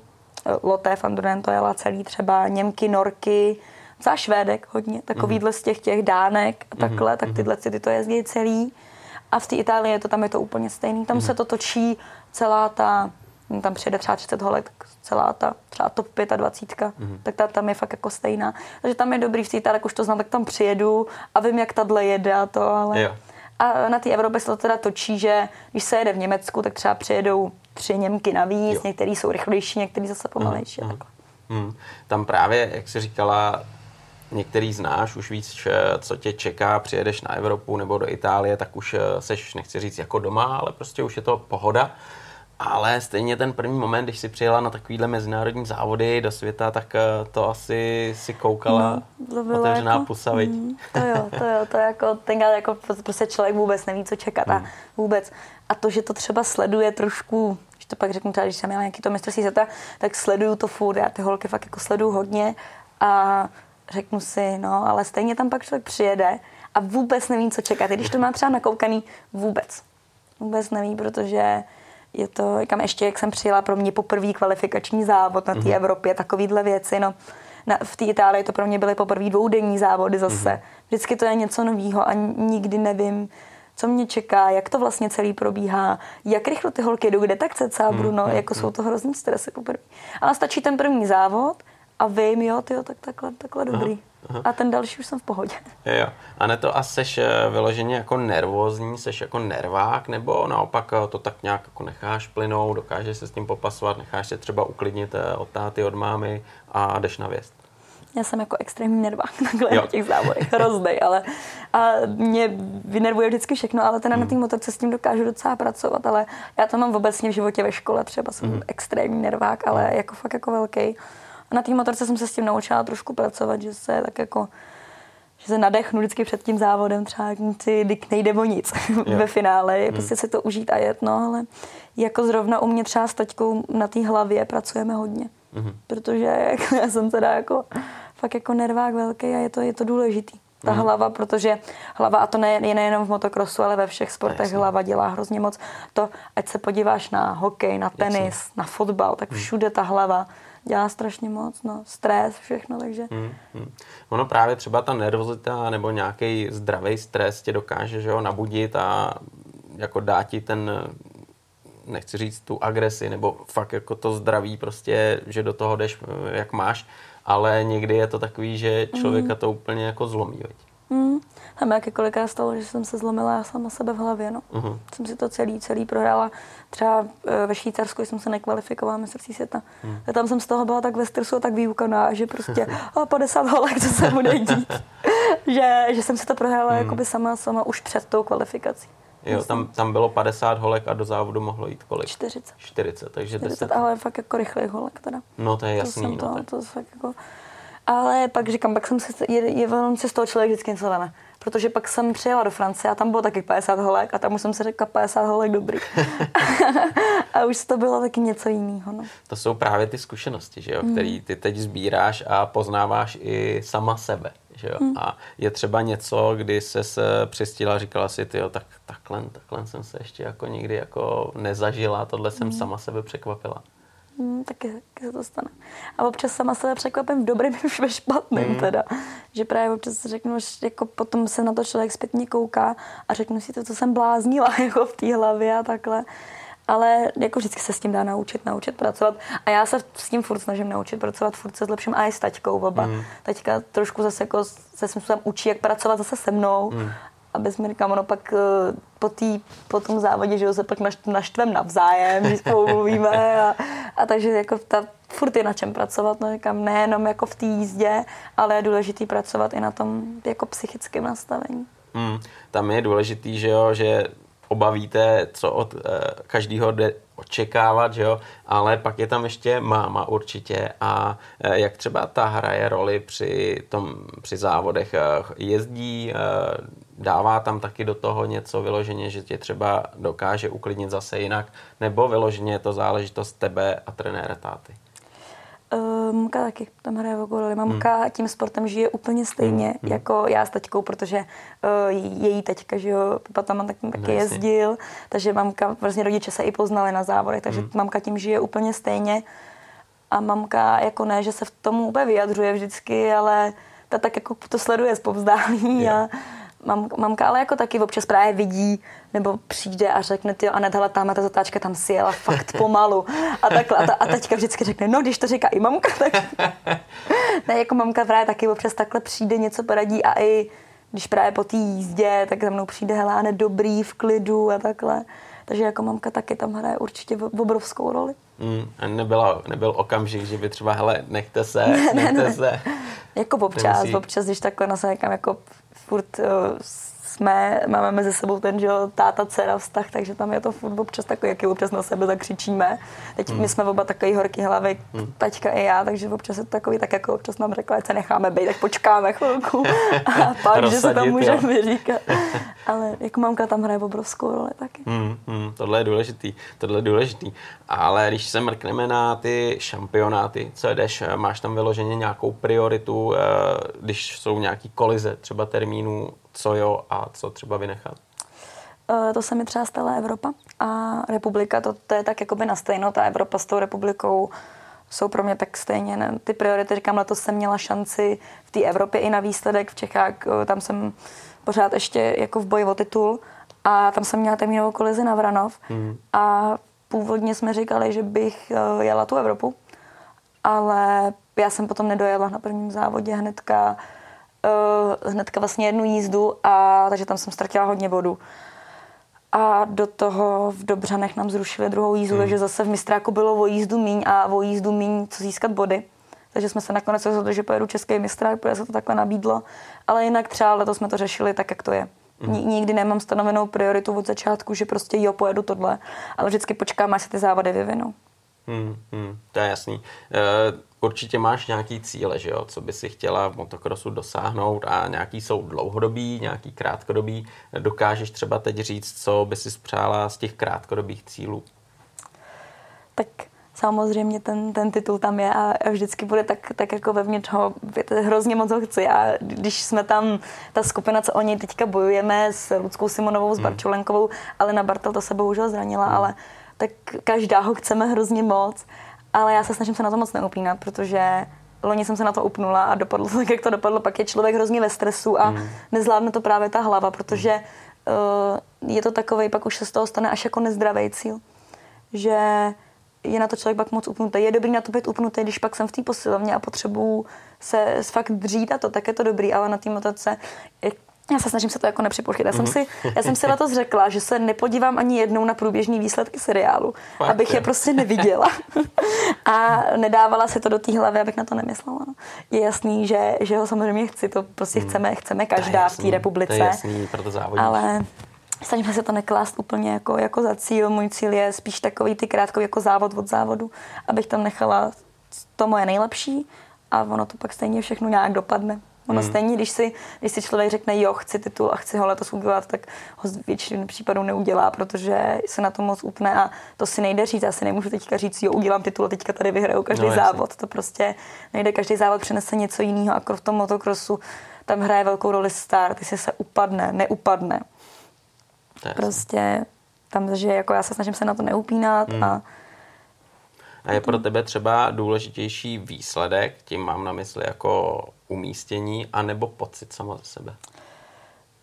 Lotte van to jela celý třeba, Němky, Norky, za Švédek hodně, takovýhle mm. z těch těch dánek a takhle, mm. tak mhm. tyhle ty to jezdí celý. A v té Itálii to tam je to úplně stejný. Tam mm. se to točí celá ta, tam přijede třeba 30 holek, celá ta třeba top 25, mm. tak ta tam je fakt jako stejná. Takže tam je dobrý v té Itálii, už to znám, tak tam přijedu a vím, jak tadle jede a to, ale... Jo. A na té Evropě se to teda točí, že když se jede v Německu, tak třeba přijedou tři Němky navíc, některý jsou rychlejší, některý zase pomalejší. Mm. Mm. Tam právě, jak jsi říkala, některý znáš, už víc, co tě čeká, přijedeš na Evropu nebo do Itálie, tak už eh, seš, nechci říct jako doma, ale prostě už je to pohoda. Ale stejně ten první moment, když si přijela na takovýhle mezinárodní závody do světa, tak eh, to asi si koukala no, otevřená jako, pusa, mm, To jo, to jo, to je jako, tenkrát jako prostě člověk vůbec neví, co čekat mm. a vůbec. A to, že to třeba sleduje trošku to pak řeknu třeba, když jsem měla nějaký to mistrovství světa, tak sleduju to furt, já ty holky fakt jako sleduju hodně a řeknu si, no, ale stejně tam pak člověk přijede a vůbec neví, co čekat. I když to má třeba nakoukaný, vůbec. Vůbec neví, protože je to, kam ještě, jak jsem přijela pro mě poprvý kvalifikační závod na té mm-hmm. Evropě, takovýhle věci, no. Na, v té Itálii to pro mě byly poprvé dvoudenní závody zase. Mm-hmm. Vždycky to je něco nového a nikdy nevím, co mě čeká, jak to vlastně celý probíhá, jak rychle ty holky jdou, kde tak cca Bruno, mm, jako mm. jsou to hrozný stresy poprvé. Ale stačí ten první závod a vím, jo, tyjo, tak takhle, takhle dobrý. Aha. Aha. A ten další už jsem v pohodě. Jo, jo. A ne to a seš eh, vyloženě jako nervózní, seš jako nervák, nebo naopak eh, to tak nějak jako necháš plynout, dokážeš se s tím popasovat, necháš se třeba uklidnit eh, od táty, od mámy a jdeš na věst. Já jsem jako extrémní nervák takhle jo. na těch závodech, hrozný, ale a mě vynervuje vždycky všechno, ale ten mm. na té motorce s tím dokážu docela pracovat, ale já to mám obecně v životě ve škole, třeba jsem mm. extrémní nervák, ale mm. jako fakt jako velký. A na té motorce jsem se s tím naučila trošku pracovat, že se tak jako že se nadechnu vždycky před tím závodem, třeba si dik nejde o nic ve finále, je mm. prostě si to užít a jet, no, ale jako zrovna u mě třeba s taťkou na té hlavě pracujeme hodně, mm. protože jako, já jsem teda jako fakt jako nervák velký a je to, je to důležitý. Ta mm. hlava, protože hlava, a to ne, je nejenom v motokrosu, ale ve všech sportech Jasně. hlava dělá hrozně moc. To, ať se podíváš na hokej, na tenis, Jasně. na fotbal, tak mhm. všude ta hlava dělá strašně moc, no, stres, všechno, takže... Hmm, hmm. Ono právě třeba ta nervozita nebo nějaký zdravý stres tě dokáže, že jo, nabudit a jako dá ti ten nechci říct tu agresi, nebo fakt jako to zdraví prostě, že do toho jdeš jak máš, ale někdy je to takový, že člověka mm. to úplně jako zlomí, veď? Mm. A jak kolikrát stalo, že jsem se zlomila já sama sebe v hlavě. No. Uh-huh. Jsem si to celý, celý prohrála. Třeba e, ve Švýcarsku jsem se nekvalifikovala mistrovství světa. Uh-huh. A tam jsem z toho byla tak ve stresu a tak výukaná, že prostě a 50 holek, co se bude dít. že, že jsem si to prohrála uh-huh. jakoby sama, sama už před tou kvalifikací. Jo, tam, tam bylo 50 holek a do závodu mohlo jít kolik? 40. 40, takže 40, 10. ale fakt jako rychlej holek teda. No to je jasný. To, no, to, to fakt jako... Ale pak říkám, pak jsem se, je, je, se z toho člověk vždycky něco veme protože pak jsem přijela do Francie a tam bylo taky 50 holek a tam už jsem si řekla 50 holek dobrý. a už to bylo taky něco jiného. No. To jsou právě ty zkušenosti, že jo, mm. který ty teď sbíráš a poznáváš i sama sebe. Že jo? Mm. A je třeba něco, kdy se přistila a říkala si, ty tak takhle, takhle jsem se ještě jako nikdy jako nezažila, tohle jsem mm. sama sebe překvapila. Hmm, taky, taky se to stane. A občas sama sebe překvapím v dobrém i ve špatném hmm. teda. Že právě občas řeknu, že jako potom se na to člověk zpětně kouká a řeknu si to, co jsem bláznila jako v té hlavě a takhle. Ale jako vždycky se s tím dá naučit, naučit pracovat. A já se s tím furt snažím naučit pracovat, furt se zlepším a i s taťkou oba. Mm. Taťka trošku zase jako se způsobem učí, jak pracovat zase se mnou. Mm aby jsme říkám, ono pak eh, po, tý, po tom závodě, že se pak naštvem navzájem, že spolu mluvíme a, a takže jako ta, furt je na čem pracovat, no říkám, nejenom jako v té jízdě, ale je důležitý pracovat i na tom jako psychickém nastavení. Hmm, tam je důležitý, že jo, že obavíte, co od eh, každého jde očekávat, že jo? ale pak je tam ještě máma určitě a eh, jak třeba ta hraje roli při, tom, při závodech, eh, jezdí, eh, dává tam taky do toho něco vyloženě, že tě třeba dokáže uklidnit zase jinak, nebo vyloženě je to záležitost tebe a trenéra táty? Uh, mamka taky tam hraje velkou roli. Mamka hmm. tím sportem žije úplně stejně hmm. jako já s taťkou, protože uh, její teďka, že jo, papa tam taky, taky no, jezdil, takže mamka, vlastně rodiče se i poznali na závodech, takže hmm. mamka tím žije úplně stejně. A mamka jako ne, že se v tomu úplně vyjadřuje vždycky, ale ta tak jako to sleduje zpovzdálí yeah. a mam, mamka ale jako taky občas právě vidí, nebo přijde a řekne, ty Anet, hele, tam ta zatáčka tam si jela fakt pomalu. A takhle. A, ta, a teďka vždycky řekne, no, když to říká i mamka, tak... ne, jako mamka právě taky občas takhle přijde, něco poradí a i když právě po té jízdě, tak za mnou přijde, hele, Anet, dobrý, v klidu a takhle. Takže jako mamka taky tam hraje určitě obrovskou roli. Mm, a nebyla, nebyl okamžik, že by třeba, hele, nechte se, ne, nechte ne, ne. se. Jako občas, Nemusí... občas, když takhle na někam jako furt uh, jsme, máme mezi sebou ten, že jo, táta, dcera vztah, takže tam je to furt občas takový, jaký občas na sebe zakřičíme. Teď hmm. my jsme oba takový horký hlavy, hmm. taťka i já, takže občas je to takový, tak jako občas nám řekla, že se necháme být, tak počkáme chvilku a pak, že se tam můžeme vyříkat. Ale jako mamka tam hraje obrovskou roli taky. Hmm, hmm, tohle je důležitý, tohle je důležitý. Ale když se mrkneme na ty šampionáty, co jdeš, máš tam vyloženě nějakou prioritu, eh, když jsou nějaký kolize třeba termínů, co jo a co třeba vynechat? Eh, to se mi třeba stala Evropa a republika, to, to je tak jakoby na stejno, ta Evropa s tou republikou jsou pro mě tak stejně. Ne? Ty priority, říkám, letos jsem měla šanci v té Evropě i na výsledek v Čechách, eh, tam jsem pořád ještě jako v boji o titul a tam jsem měla termínovou kolizi na Vranov hmm. a původně jsme říkali, že bych eh, jela tu Evropu, ale já jsem potom nedojela na prvním závodě hnedka, uh, hnedka vlastně jednu jízdu, a, takže tam jsem ztratila hodně vodu. A do toho v Dobřanech nám zrušili druhou jízdu, hmm. takže zase v Mistráku bylo o jízdu míň a o jízdu míň, co získat body. Takže jsme se nakonec rozhodli, že pojedu český mistrák, protože se to takhle nabídlo. Ale jinak třeba letos jsme to řešili tak, jak to je. Mm. Nikdy nemám stanovenou prioritu od začátku, že prostě jo, pojedu tohle, ale vždycky počkám, až se ty závody vyvinou. Hmm, hmm, to je jasný. Uh, určitě máš nějaký cíle, že jo? co by si chtěla v motokrosu dosáhnout a nějaký jsou dlouhodobý, nějaký krátkodobý. Dokážeš třeba teď říct, co by si spřála z těch krátkodobých cílů? Tak samozřejmě ten, ten titul tam je a vždycky bude tak, tak jako vevnitř ho, hrozně moc ho chci a když jsme tam, ta skupina, co oni teďka bojujeme s Ludskou Simonovou, s hmm. Barčolenkovou, ale na Bartel to se bohužel zranila, hmm. ale tak každá ho chceme hrozně moc, ale já se snažím se na to moc neupínat, protože loni jsem se na to upnula a dopadlo to tak, jak to dopadlo. Pak je člověk hrozně ve stresu a mm. nezvládne to právě ta hlava, protože uh, je to takový, pak už se z toho stane až jako nezdravý cíl. Že je na to člověk pak moc upnutý. Je dobrý na to být upnutý, když pak jsem v té posilovně a potřebuju se fakt dřít a to, tak je to dobrý, ale na té motace já se snažím se to jako nepřipouštět. Já jsem, mhm. si, já jsem si letos řekla, že se nepodívám ani jednou na průběžní výsledky seriálu, Fakt abych je. je prostě neviděla. a nedávala se to do té hlavy, abych na to nemyslela. Je jasný, že, že ho samozřejmě chci, to prostě hmm. chceme, chceme každá v té republice. To je jasný, proto závodíš. Ale snažím se to neklást úplně jako, jako za cíl. Můj cíl je spíš takový ty krátkový jako závod od závodu, abych tam nechala to moje nejlepší a ono to pak stejně všechno nějak dopadne. Ono hmm. stejně, když si, když si člověk řekne, jo, chci titul a chci ho letos udělat, tak ho z většiny případů neudělá, protože se na to moc upne a to si nejde říct. Já si nemůžu teďka říct, jo, udělám titul a teďka tady vyhraju každý no, závod. To prostě nejde, každý závod přinese něco jiného a v tom motokrosu tam hraje velkou roli start, jestli se upadne, neupadne. Prostě tam, že jako já se snažím se na to neupínat hmm. a a je pro tebe třeba důležitější výsledek, tím mám na mysli jako umístění, anebo pocit sama ze sebe?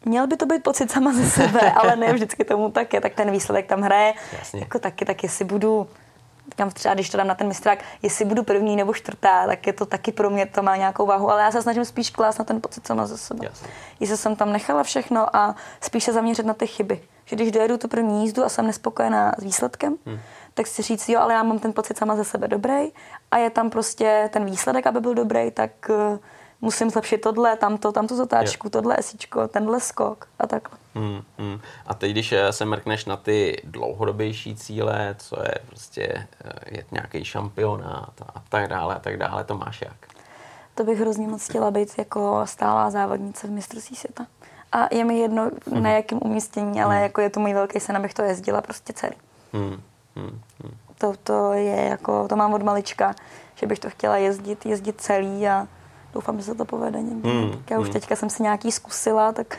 Měl by to být pocit sama ze sebe, ale ne vždycky tomu tak je, tak ten výsledek tam hraje. Jasně. Jako taky, tak jestli budu říkám třeba, když to dám na ten mistrák, jestli budu první nebo čtvrtá, tak je to taky pro mě, to má nějakou váhu, ale já se snažím spíš klást na ten pocit sama ze sebe. Jasně. Jestli jsem tam nechala všechno a spíš se zaměřit na ty chyby. Že když dojedu tu první jízdu a jsem nespokojená s výsledkem, hmm tak si říct, jo, ale já mám ten pocit sama ze sebe dobrý a je tam prostě ten výsledek, aby byl dobrý, tak uh, musím zlepšit tohle, tamto, tamto zatáčku, je. tohle esíčko, tenhle skok a takhle. Hmm, hmm. A teď, když eh, se mrkneš na ty dlouhodobější cíle, co je prostě eh, je nějaký šampionát a tak dále a tak dále, to máš jak? To bych hrozně moc chtěla být jako stálá závodnice v mistrovství světa. A je mi jedno, na jakém umístění, ale hmm. jako je to můj velký sen, abych to jezdila prostě celý. Hmm. Hmm, hmm. To, to je jako, to mám od malička, že bych to chtěla jezdit, jezdit celý a doufám, že se to povede někdy. Hmm, tak já už hmm. teďka jsem si nějaký zkusila, tak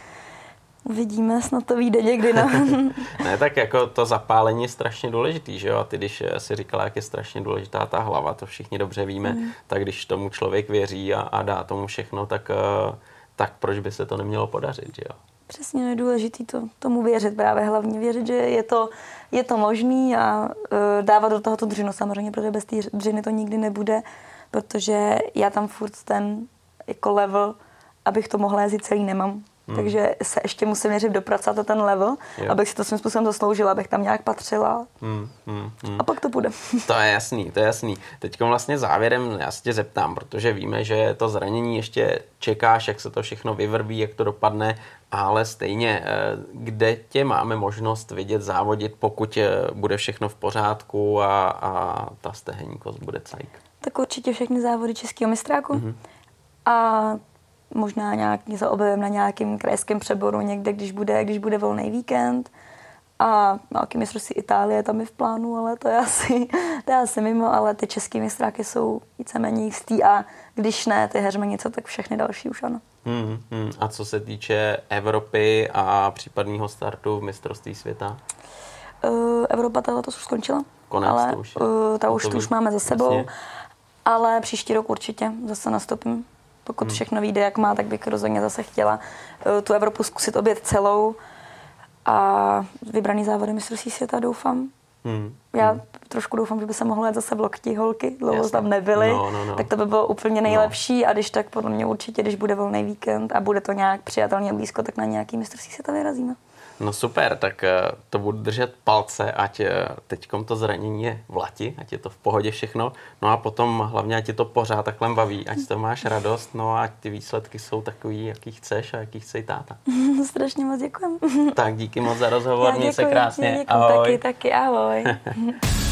uvidíme, snad to vyjde někdy. Na... ne, tak jako to zapálení je strašně důležitý, že jo? A ty, když si říkala, jak je strašně důležitá ta hlava, to všichni dobře víme, hmm. tak když tomu člověk věří a, a dá tomu všechno, tak, eh, tak proč by se to nemělo podařit, že jo? Přesně, je důležité to, tomu věřit právě, hlavně věřit, že je to, je to možný a uh, dávat do toho tu dřinu samozřejmě, protože bez té dřiny to nikdy nebude, protože já tam furt ten jako level, abych to mohla jezdit celý, nemám. Hmm. Takže se ještě musím věřit dopracovat na ten level, jo. abych si to svým způsobem zasloužila, abych tam nějak patřila. Hmm, hmm, hmm. A pak to bude. To je jasný, to je jasný. Teď vlastně závěrem já se tě zeptám, protože víme, že to zranění ještě čekáš, jak se to všechno vyvrbí, jak to dopadne, ale stejně, eh, kde tě máme možnost vidět závodit, pokud eh, bude všechno v pořádku a, a ta stehenní kost bude cajk? Tak určitě všechny závody českého mistráku. Mm-hmm. A možná nějak se objevím na nějakém krajském přeboru někde, když bude, když bude volný víkend. A nějaký mistrovství Itálie tam je v plánu, ale to je asi, to je asi mimo, ale ty české mistráky jsou víceméně jistý a když ne ty heřmenice, tak všechny další už ano. Hmm, hmm. A co se týče Evropy a případného startu v mistrovství světa? Uh, Evropa tahle to už skončila. Konec ale, to už je. Uh, ta už, to už máme za sebou. Jasně. Ale příští rok určitě zase nastoupím. Pokud hmm. všechno vyjde, jak má, tak bych rozhodně zase chtěla uh, tu Evropu zkusit obět celou a vybraný závody mistrovství světa doufám. Hmm. Já hmm. trošku doufám, že by se mohlo jít zase v lokti holky, dlouho tam nebyly, no, no, no. tak to by bylo úplně nejlepší no. a když tak podle mě určitě, když bude volný víkend a bude to nějak přijatelně blízko, tak na nějaký mistrovství světa vyrazíme. No super, tak eh, to budu držet palce, ať eh, teďkom to zranění je v lati, ať je to v pohodě všechno, no a potom hlavně, ať je to pořád takhle baví, ať to máš radost, no a ať ty výsledky jsou takový, jaký chceš a jaký chce táta. Strašně moc děkujem. Tak díky moc za rozhovor, měj se krásně. Děkuji, ahoj. Taky, taky, ahoj.